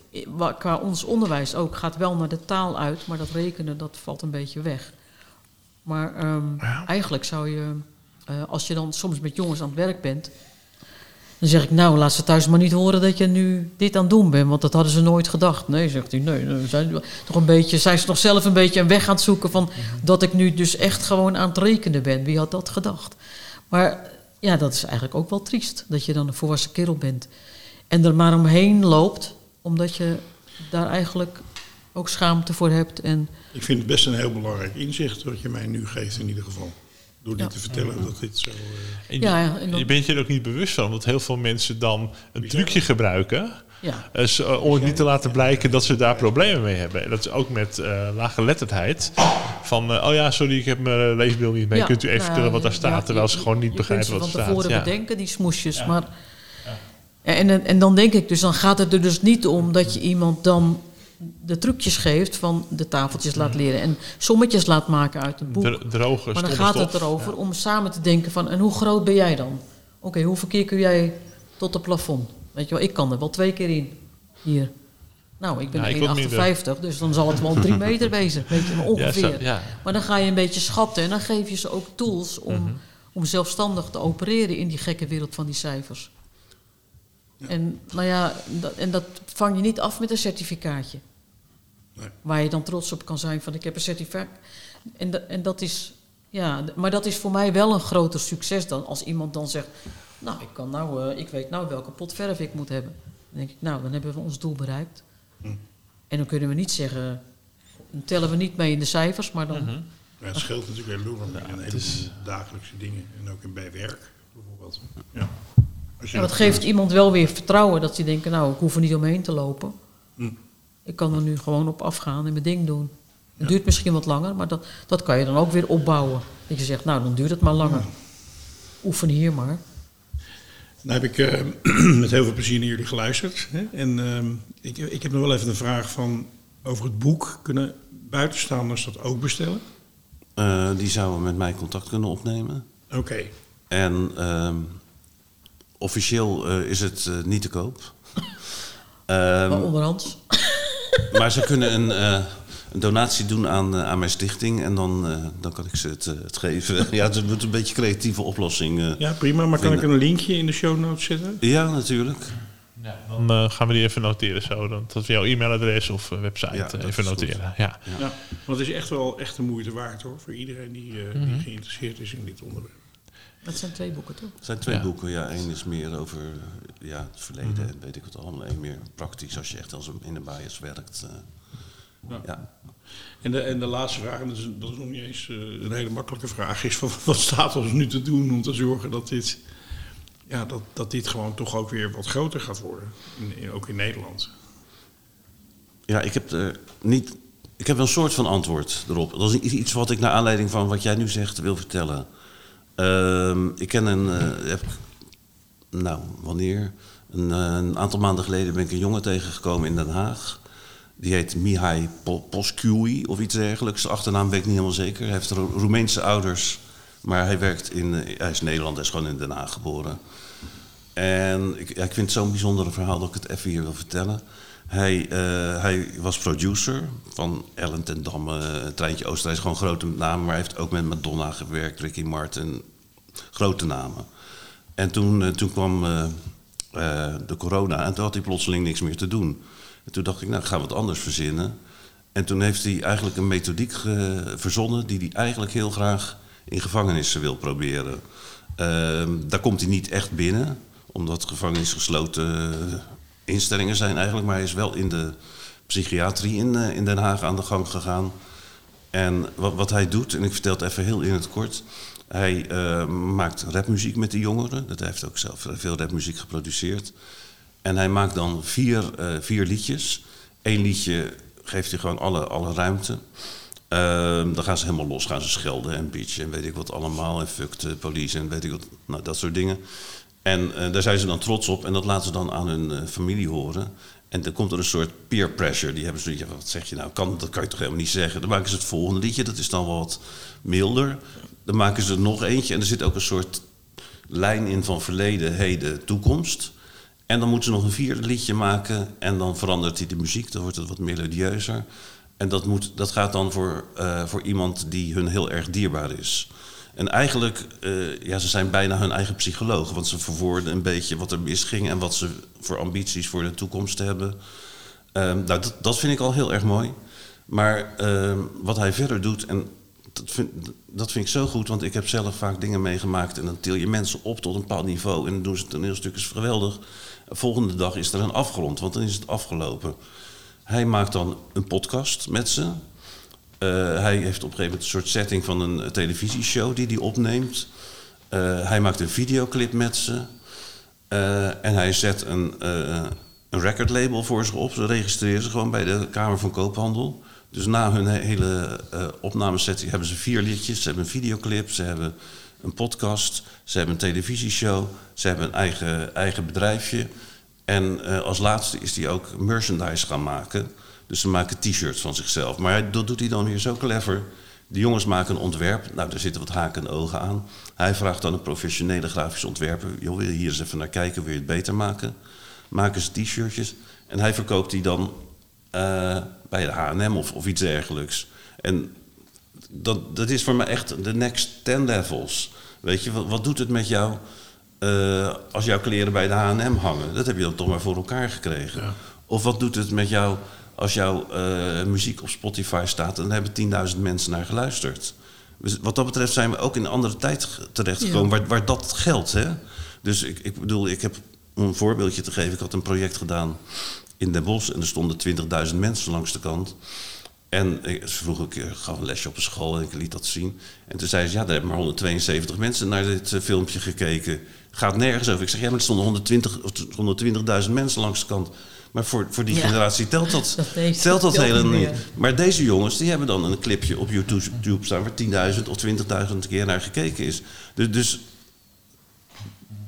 qua ons onderwijs ook, gaat wel naar de taal uit, maar dat rekenen, dat valt een beetje weg. Maar ehm, eigenlijk zou je, eh, als je dan soms met jongens aan het werk bent, dan zeg ik, nou, laat ze thuis maar niet horen dat je nu dit aan het doen bent, want dat hadden ze nooit gedacht. Nee, zegt hij, nee, we zijn toch een beetje, zijn ze nog zelf een beetje een weg aan het zoeken van dat ik nu dus echt gewoon aan het rekenen ben. Wie had dat gedacht? Maar ja, dat is eigenlijk ook wel triest, dat je dan een volwassen kerel bent en er maar omheen loopt, omdat je daar eigenlijk ook schaamte voor hebt. En Ik vind het best een heel belangrijk inzicht wat je mij nu geeft in ieder geval. Door dit Ja. te vertellen dat dit zo... eh, En Ja, en dan- je bent je er ook niet bewust van, dat heel veel mensen dan een trucje gebruiken. ja, eh, zo- om het niet te laten blijken dat ze daar problemen mee hebben. En dat is ook met eh lage letterdheid. Van, eh, oh ja, sorry, ik heb mijn leesbril niet mee. Ja, Kunt u even nou, vertellen wat daar staat? ja, terwijl je- ze gewoon niet je begrijpen kunt wat ze er van staat. tevoren Ja. bedenken, die smoesjes. Maar, en, en dan denk ik dus, dan gaat het er dus niet om dat je iemand dan de trucjes geeft van de tafeltjes laat leren en sommetjes laat maken uit een boek. Droge, maar dan gaat het erover om samen te denken van, en hoe groot ben jij dan? Oké, hoeveel keer kun jij tot het plafond? Weet je wel, ik kan er wel twee keer in. Hier. Nou, ik ben Ja, ik wat minder. 1,58, dus dan zal het wel drie meter wezen, weet je, wel, Ja, ongeveer. zo- ja. Maar dan ga je een beetje schatten en dan geef je ze ook tools om, Mhm. om zelfstandig te opereren in die gekke wereld van die cijfers. En, nou ja, dat, en dat vang je niet af met een certificaatje. Nee. Waar je dan trots op kan zijn van ik heb een certificaat. En, da- en dat is, ja, maar dat is voor mij wel een groter succes dan als iemand dan zegt, nou ik, kan nou, eh, ik weet nou welke pot verf ik moet hebben. Dan denk ik, nou dan hebben we ons doel bereikt. Hm. En dan kunnen we niet zeggen, dan tellen we niet mee in de cijfers, maar dan... Mhm. Ja, het scheelt natuurlijk een heleboel is- dagelijkse dingen. En ook in bij werk bijvoorbeeld. Ja. Als je Ja, dat geeft iemand wel weer vertrouwen dat ze denken, nou, ik hoef er niet omheen te lopen. Hm. Ik kan er nu gewoon op afgaan en mijn ding doen. Het duurt misschien wat langer, maar dat, dat kan je dan ook weer opbouwen. Dat je zegt, nou, dan duurt het maar langer. Oefen hier maar. Nou heb ik eh, met heel veel plezier naar jullie geluisterd. Hè? En ehm, ik, ik heb nog wel even een vraag van over het boek. Kunnen buitenstaanders dat ook bestellen? Eh, die zouden met mij contact kunnen opnemen. Oké. En ehm, officieel eh, is het eh, niet te koop. Ehm, maar onderhands. maar ze kunnen een, eh, een donatie doen aan, aan mijn stichting en dan, eh, dan kan ik ze het, het geven. ja, het wordt een beetje een creatieve oplossing. eh. Ja, prima. Maar kan ik een linkje in de show notes zetten? Ja, natuurlijk. Ja, dan eh, gaan we die even noteren zo. Dan, dat we jouw e-mailadres of website Ja, even noteren. Ja. Ja, want het is echt wel echt de moeite waard hoor. Voor iedereen die, eh, die geïnteresseerd is in dit onderwerp. Dat zijn twee boeken, toch? Het zijn twee Ja. boeken. Ja, één is meer over eh, ja, het verleden en weet ik wat allemaal. Eén meer praktisch als je echt als een- in de bias werkt. eh. Ja. ja. En de, en de laatste vraag, en dat is, dat is nog niet eens eh, een hele makkelijke vraag, is van, wat staat ons nu te doen om te zorgen dat dit, ja, dat, dat dit gewoon toch ook weer wat groter gaat worden, in, in- ook in Nederland. Ja, ik heb er niet. Ik heb wel een soort van antwoord erop. Dat is iets wat ik naar aanleiding van wat jij nu zegt wil vertellen. Ehm, ik ken een. eh, heb, nou, wanneer? Een, eh, een aantal maanden geleden ben ik een jongen tegengekomen in Den Haag. Die heet Mihai Po- Poskiui of iets dergelijks. Zijn achternaam weet ik niet helemaal zeker. Hij heeft Ro- Roemeense ouders. Maar hij werkt in. eh, hij is Nederland, hij is gewoon in Den Haag geboren. En ik, ja, ik vind het zo'n bijzonder verhaal dat ik het even hier wil vertellen. Hij, eh, hij was producer van Ellen ten Damme, Treintje Oosterhuis, gewoon grote namen. Maar hij heeft ook met Madonna gewerkt, Ricky Martin, grote namen. En toen, eh, toen kwam eh, eh, de corona en toen had hij plotseling niks meer te doen. En toen dacht ik, nou, ik ga wat anders verzinnen. En toen heeft hij eigenlijk een methodiek verzonnen die hij eigenlijk heel graag in gevangenissen wil proberen. Ehm, daar komt hij niet echt binnen, omdat gevangenis gesloten eh, instellingen zijn eigenlijk. Maar hij is wel in de psychiatrie in, eh, in Den Haag aan de gang gegaan. En wat, wat hij doet, en ik vertel het even heel in het kort. Hij eh, maakt rapmuziek met de jongeren. Dat heeft ook zelf veel rapmuziek geproduceerd. En hij maakt dan vier, eh, vier liedjes. Eén liedje geeft hij gewoon alle, alle ruimte. Ehm, dan gaan ze helemaal los, gaan ze schelden en bitchen en weet ik wat allemaal. En fuck de police en weet ik wat, nou dat soort dingen. En eh, daar zijn ze dan trots op en dat laten ze dan aan hun eh, familie horen. En dan komt er een soort peer pressure. Die hebben zoiets, wat zeg je nou, kan, dat kan je toch helemaal niet zeggen. Dan maken ze het volgende liedje, dat is dan wat milder. Dan maken ze er nog eentje en er zit ook een soort lijn in van verleden, heden, toekomst. En dan moeten ze nog een vierde liedje maken en dan verandert hij de muziek, dan wordt het wat melodieuzer. En dat, moet, dat gaat dan voor, eh, voor iemand die hun heel erg dierbaar is. En eigenlijk, eh, ja, ze zijn bijna hun eigen psycholoog, want ze verwoorden een beetje wat er misging en wat ze voor ambities voor de toekomst hebben. Ehm, nou, dat, dat vind ik al heel erg mooi. Maar ehm, wat hij verder doet, en dat vind, dat vind ik zo goed, want ik heb zelf vaak dingen meegemaakt en dan til je mensen op tot een bepaald niveau en dan doen ze het toneelstukjes geweldig. Volgende dag is er een afgrond, want dan is het afgelopen. Hij maakt dan een podcast met ze. Eh, hij heeft op een gegeven moment een soort setting van een eh, televisieshow die hij opneemt. Eh, hij maakt een videoclip met ze. En hij zet een, een recordlabel voor ze op. Ze registreren ze gewoon bij de Kamer van Koophandel. Dus na hun he- hele opnamesetting hebben ze vier liedjes. Ze hebben een videoclip, ze hebben een podcast, ze hebben een televisieshow, ze hebben een eigen, eigen bedrijfje. En als laatste is hij ook merchandise gaan maken. Dus ze maken t-shirts van zichzelf. Maar hij- dat doet hij dan weer zo clever. De jongens maken een ontwerp. Nou, daar zitten wat haken en ogen aan. Hij vraagt dan een professionele grafisch ontwerper. Joh, wil je hier eens even naar kijken? Wil je het beter maken? Maken ze t-shirtjes. En hij verkoopt die dan eh, bij de H&M of, of iets dergelijks. En dat, dat is voor mij echt de next 10 levels. Weet je, wat, wat doet het met jou eh, als jouw kleren bij de H&M hangen? Dat heb je dan toch maar voor elkaar gekregen. Of wat doet het met jou als jouw eh, muziek op Spotify staat... en daar hebben 10.000 mensen naar geluisterd. Dus wat dat betreft zijn we ook in een andere tijd ge- terechtgekomen... Waar, waar dat geldt, hè? Dus ik, ik bedoel, ik heb om een voorbeeldje te geven... ik had een project gedaan in Den Bosch... en er stonden 20.000 mensen langs de kant... En ik, ze vroeg ik, ik gaf een lesje op een school en ik liet dat zien. En toen zei ze, ja, daar hebben maar 172 mensen naar dit eh, filmpje gekeken. Gaat nergens over. Ik zeg, ja, maar er stonden 120 of 120.000 mensen langs de kant. Maar voor, voor die Ja. generatie telt dat, Dat telt dat helemaal niet. Maar deze jongens, die hebben dan een clipje op YouTube staan... waar 10.000 of 20.000 keer naar gekeken is. Dus, dus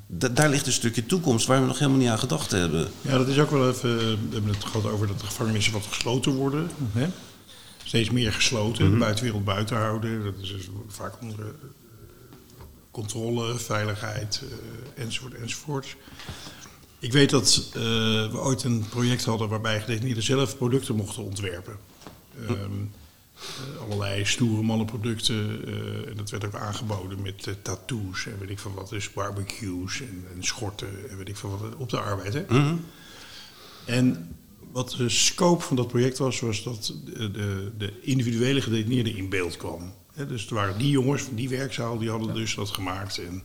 da- daar ligt een stukje toekomst waar we nog helemaal niet aan gedacht hebben. Ja, dat is ook wel even. We hebben het gehad over dat de gevangenissen wat gesloten worden. Hè? Steeds meer gesloten, de buitenwereld buiten houden. Dat is dus vaak onder eh, controle, veiligheid eh, enzovoort enzovoort. Ik weet dat eh, we ooit een project hadden waarbij gedetineerden zelf producten mochten ontwerpen. Ehm, eh, allerlei stoere mannenproducten. eh, en dat werd ook aangeboden met eh, tattoos en weet ik van wat. Dus barbecues en, en schorten en weet ik van wat. Op de arbeid, hè? En wat de scope van dat project was, was dat de, de, de individuele gedetineerde in beeld kwam. Hè, dus er waren die jongens van die werkzaal, die hadden dus dat gemaakt. En,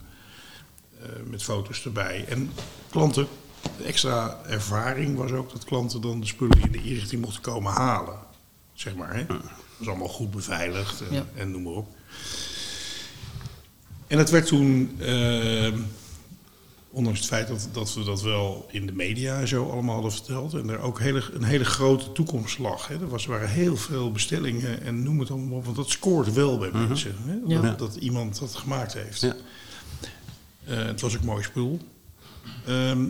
met foto's erbij. En klanten, de extra ervaring was ook dat klanten dan de spullen in de inrichting mochten komen halen. Zeg maar, hè. Dat was allemaal goed beveiligd en, Ja. en noem maar op. En het werd toen, eh, ondanks het feit dat, dat we dat wel in de media en zo allemaal hadden verteld, en er ook hele, een hele grote toekomst lag. Hè. Er was, er waren heel veel bestellingen en noem het allemaal op, want dat scoort wel bij mensen. Hè, Ja. dat, dat iemand dat gemaakt heeft. Ja. Eh, het was ook mooi spul. Ehm,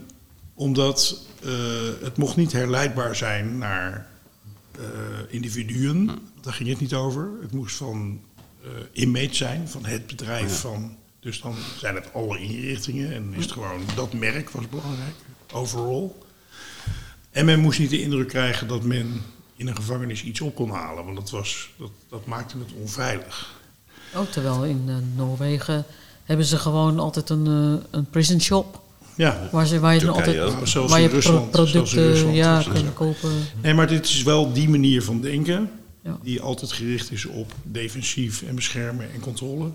omdat eh, het mocht niet herleidbaar zijn naar eh, individuen. Daar ging het niet over. Het moest van eh image zijn, van het bedrijf. Van, dus dan zijn het alle inrichtingen. En is het gewoon dat merk was belangrijk. Overall. En men moest niet de indruk krijgen dat men in een gevangenis iets op kon halen. Want dat, was, dat, dat maakte het onveilig. Ook terwijl in eh, Noorwegen hebben ze gewoon altijd een, een prison shop. Ja, Waar, ze, waar je dan altijd. Zelfs waar je Rusland, producten Rusland ja, kunt kopen. Nee, maar dit is wel die manier van denken. Ja. Die altijd gericht is op defensief en beschermen en controle.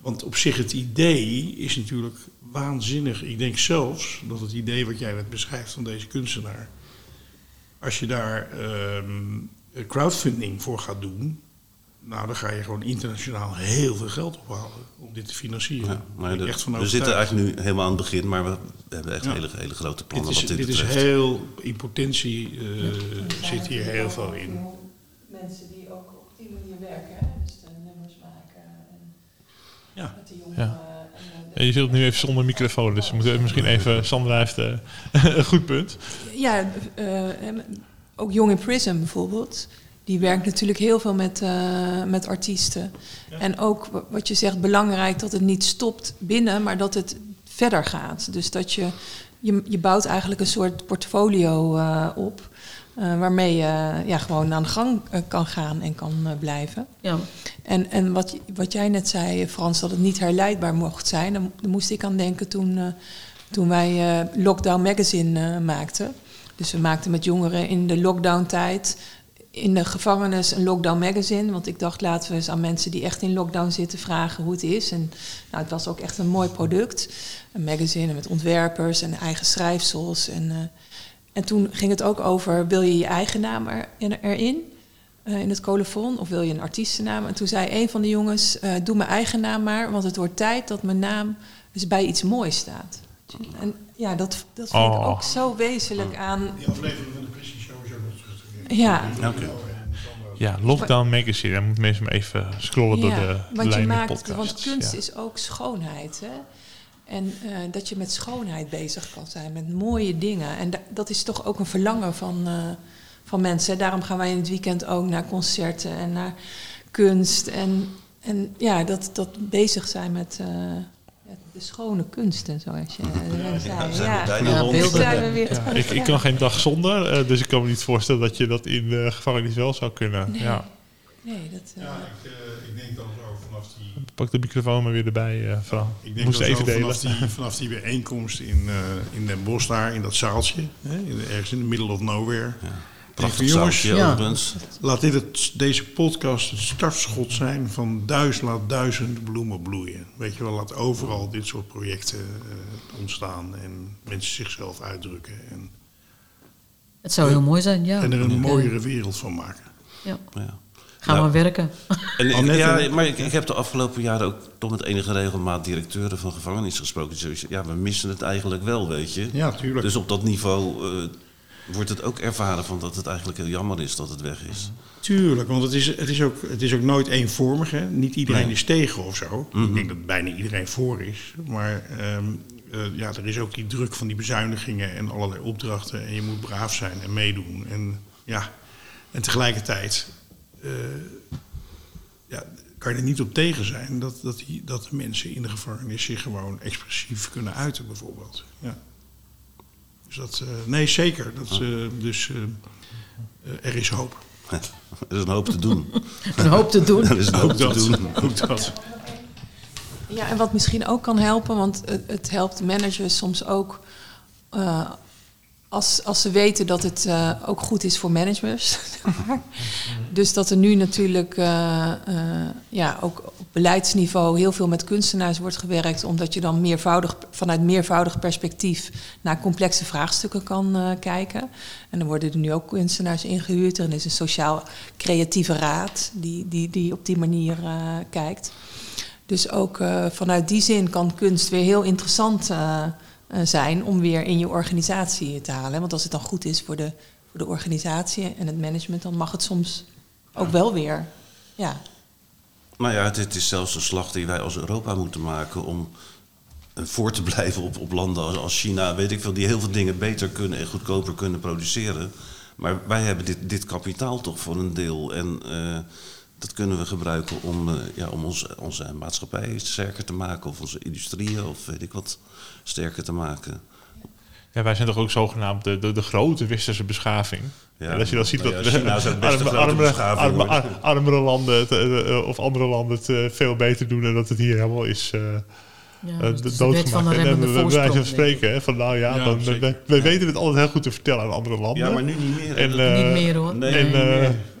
Want op zich het idee is natuurlijk waanzinnig. Ik denk zelfs dat het idee wat jij net beschrijft van deze kunstenaar. Als je daar ehm, crowdfunding voor gaat doen. Nou, dan ga je gewoon internationaal heel veel geld ophalen om dit te financieren. Ja, echt we zitten eigenlijk nu helemaal aan het begin, maar we hebben echt Ja. hele, hele grote Dit plannen is, wat dit, dit is heel, in potentie eh, zit hier heel veel in. Mensen die ook op die manier werken, hè? dus de nummers maken en Ja. met de jongeren. Ja. Je zit nu even zonder microfoon, dus we moeten misschien even... Sandra heeft eh, een goed punt. Ja, eh, ook Jong in Prison bijvoorbeeld. Die werkt natuurlijk heel veel met, eh, met artiesten. En ook wa- wat je zegt, belangrijk dat het niet stopt binnen, maar dat het verder gaat. Dus dat je, je, je bouwt eigenlijk een soort portfolio eh, op. eh, waarmee je ja, gewoon aan de gang kan gaan en kan blijven. Ja, En, en wat, wat jij net zei, Frans, dat het niet herleidbaar mocht zijn, daar, moest ik aan denken toen, eh, toen wij eh, Lockdown Magazine maakten. Dus we maakten met jongeren in de lockdown-tijd in de gevangenis een lockdown magazine. Want ik dacht, laten we eens aan mensen die echt in lockdown zitten vragen hoe het is. En nou, het was ook echt een mooi product. Een magazine met ontwerpers en eigen schrijfsels. En, eh, en toen ging het ook over, wil je je eigen naam er, in- erin? eh, in het colofon, of wil je een artiestennaam? En toen zei een van de jongens, eh, doe mijn eigen naam maar, want het wordt tijd dat mijn naam dus bij iets moois staat. En ja, dat, dat vind ik Oh. ook zo wezenlijk aan. Die aflevering van de Prison Show is ook nog terug te vinden. Ja, Oké. Ja, Lockdown Magazine. Dan moeten mensen maar even scrollen door de want je maakt, podcast. want kunst ja. is ook schoonheid, hè? En eh, dat je met schoonheid bezig kan zijn, met mooie dingen. En da- dat is toch ook een verlangen van, eh, van mensen. Daarom gaan wij in het weekend ook naar concerten en naar kunst. En, en ja, dat, dat bezig zijn met eh, de schone kunsten, zoals je eh, zei. zijn we Ja, zijn we weer Ja, ik, ik kan geen dag zonder, eh, dus ik kan me niet voorstellen dat je dat in de gevangenis wel zou kunnen. Nee. Ja. Nee, dat... eh, Ja, ik, eh, ik denk dan zo vanaf die... Pak de microfoon maar weer erbij, eh Fran. Ik denk Moest dat even delen. vanaf die, vanaf die bijeenkomst in, eh, in Den Bosch daar, in dat zaaltje, hè, in, ergens in the middle of nowhere. Prachtig jongens, zaaltje ja. overigens. Laat dit het, deze podcast het startschot zijn van duizend, laat duizend bloemen bloeien. Weet je wel, laat overal dit soort projecten eh, ontstaan en mensen zichzelf uitdrukken. En, het zou heel mooi zijn, ja. en er een Ja. mooiere wereld van maken. Ja. Ja. Gaan Ja. we werken. En ik- ja, maar ik, ik heb de afgelopen jaren ook toch met enige regelmaat directeuren van gevangenissen gesproken. Zoiets- Ja, we missen het eigenlijk wel, weet je. Ja, tuurlijk. Dus op dat niveau eh, wordt het ook ervaren van dat het eigenlijk heel jammer is dat het weg is. Tuurlijk, want het is, het is, ook, het is ook nooit eenvormig. Hè? Niet iedereen Nee. is tegen of zo. Mhm. Ik denk dat bijna iedereen voor is. Maar ehm, eh, ja, er is ook die druk van die bezuinigingen en allerlei opdrachten. En je moet braaf zijn en meedoen. En, ja, en tegelijkertijd eh, ja, kan je er niet op tegen zijn dat, dat, die, dat de mensen in de gevangenis zich gewoon expressief kunnen uiten, bijvoorbeeld. Ja. Dus dat, eh, nee, zeker. Dat, eh, dus eh, er is hoop. er is een hoop te doen. Een hoop te doen. er is een hoop te doen. Ook dat. Ja, en wat misschien ook kan helpen, want het, het helpt managers soms ook eh, als, als ze weten dat het eh, ook goed is voor managers. dus dat er nu natuurlijk eh, eh, ja, ook op beleidsniveau heel veel met kunstenaars wordt gewerkt, omdat je dan meervoudig, vanuit meervoudig perspectief naar complexe vraagstukken kan kijken. En er worden er nu ook kunstenaars ingehuurd. Er is een sociaal-creatieve raad die, die, die op die manier kijkt. Dus ook vanuit die zin kan kunst weer heel interessant zijn om weer in je organisatie te halen. Want als het dan goed is voor de, voor de organisatie en het management, dan mag het soms ook wel weer. Ja. Nou ja, dit is zelfs een slag die wij als Europa moeten maken om eh, voor te blijven op, op landen als China, weet ik veel, die heel veel dingen beter kunnen en goedkoper kunnen produceren. Maar wij hebben dit, dit kapitaal toch voor een deel. En uh, dat kunnen we gebruiken om, uh, ja, om onze, onze maatschappij sterker te maken, of onze industrieën, of weet ik wat sterker te maken. Ja, wij zijn toch ook zogenaamd de, de, de grote westerse beschaving. Ja, en als je dan ziet nou dat ja, China is ook best arme, arme, armere landen het, eh, eh, of andere landen het eh, veel beter doen en dat het hier helemaal is eh Ja, eh, dus doodgemaakt. de En dan remmende bij wijze van voorsprong. spreken, hè, van nou ja, Ja, dan, wij weten het altijd heel goed te vertellen aan andere landen. Ja, maar nu niet meer. En, Dat- eh, Niet meer hoor. nee, en, niet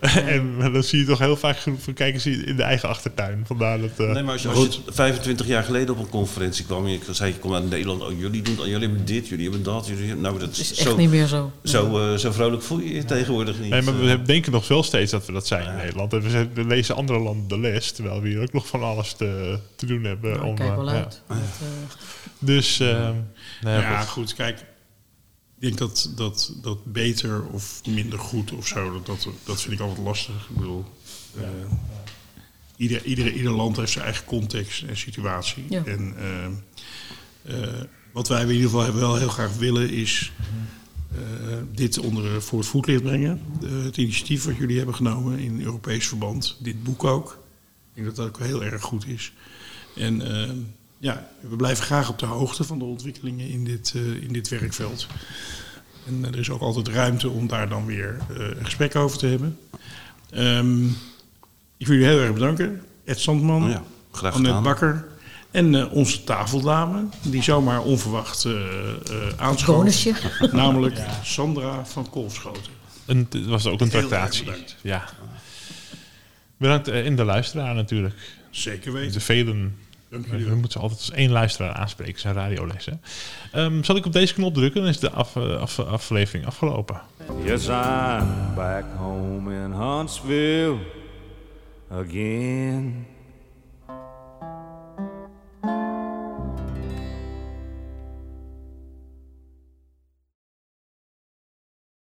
eh, en dan zie je toch heel vaak genoeg van kijken ze in de eigen achtertuin. Vandaar dat. eh, Nee, maar als je, als je 25 jaar geleden op een conferentie kwam en je zei, je komt uit Nederland, oh, jullie doen, jullie hebben dit, jullie hebben dat, jullie hebben, nou, dat is, is echt zo, niet meer zo. zo, eh, zo vrolijk voel je je tegenwoordig niet. Nee, maar we denken nog wel steeds dat we dat zijn in Nederland. En we, zijn- we lezen andere landen de les, terwijl we hier ook nog van alles te, te doen hebben. Nou, om, kijk wel ja. uit. Dat, eh, Dus, nee, Ja, goed. goed, kijk. Ik denk dat, dat, dat beter of minder goed of zo, dat, dat, dat vind ik altijd lastig. Ik bedoel, eh, ieder, ieder, ieder land heeft zijn eigen context en situatie. Ja. En eh, eh, wat wij in ieder geval wel heel graag willen is eh, dit onder voor het voetlicht brengen. Het initiatief wat jullie hebben genomen in Europees verband, dit boek ook. Ik denk dat dat ook heel erg goed is. En eh, ja, we blijven graag op de hoogte van de ontwikkelingen in dit, eh, in dit werkveld. En eh, er is ook altijd ruimte om daar dan weer eh, een gesprek over te hebben. Ehm, ik wil jullie heel erg bedanken. Ed Sandman, Oh ja, graag Annette gedaan. Bakker en eh, onze tafeldame, die zomaar onverwacht aanschoot. bonusje. Namelijk Sandra van Kolfschoten. En het was ook een Heel erg tractatie. bedankt. Ja. Bedankt in de luisteraar natuurlijk. Zeker De weten. velen. Dank We jullie moeten ze altijd als één luisteraar aanspreken, zijn radioles. hè. Ehm, zal ik op deze knop drukken, dan is de af, eh, af- aflevering afgelopen. Yes, I'm back home in Huntsville again.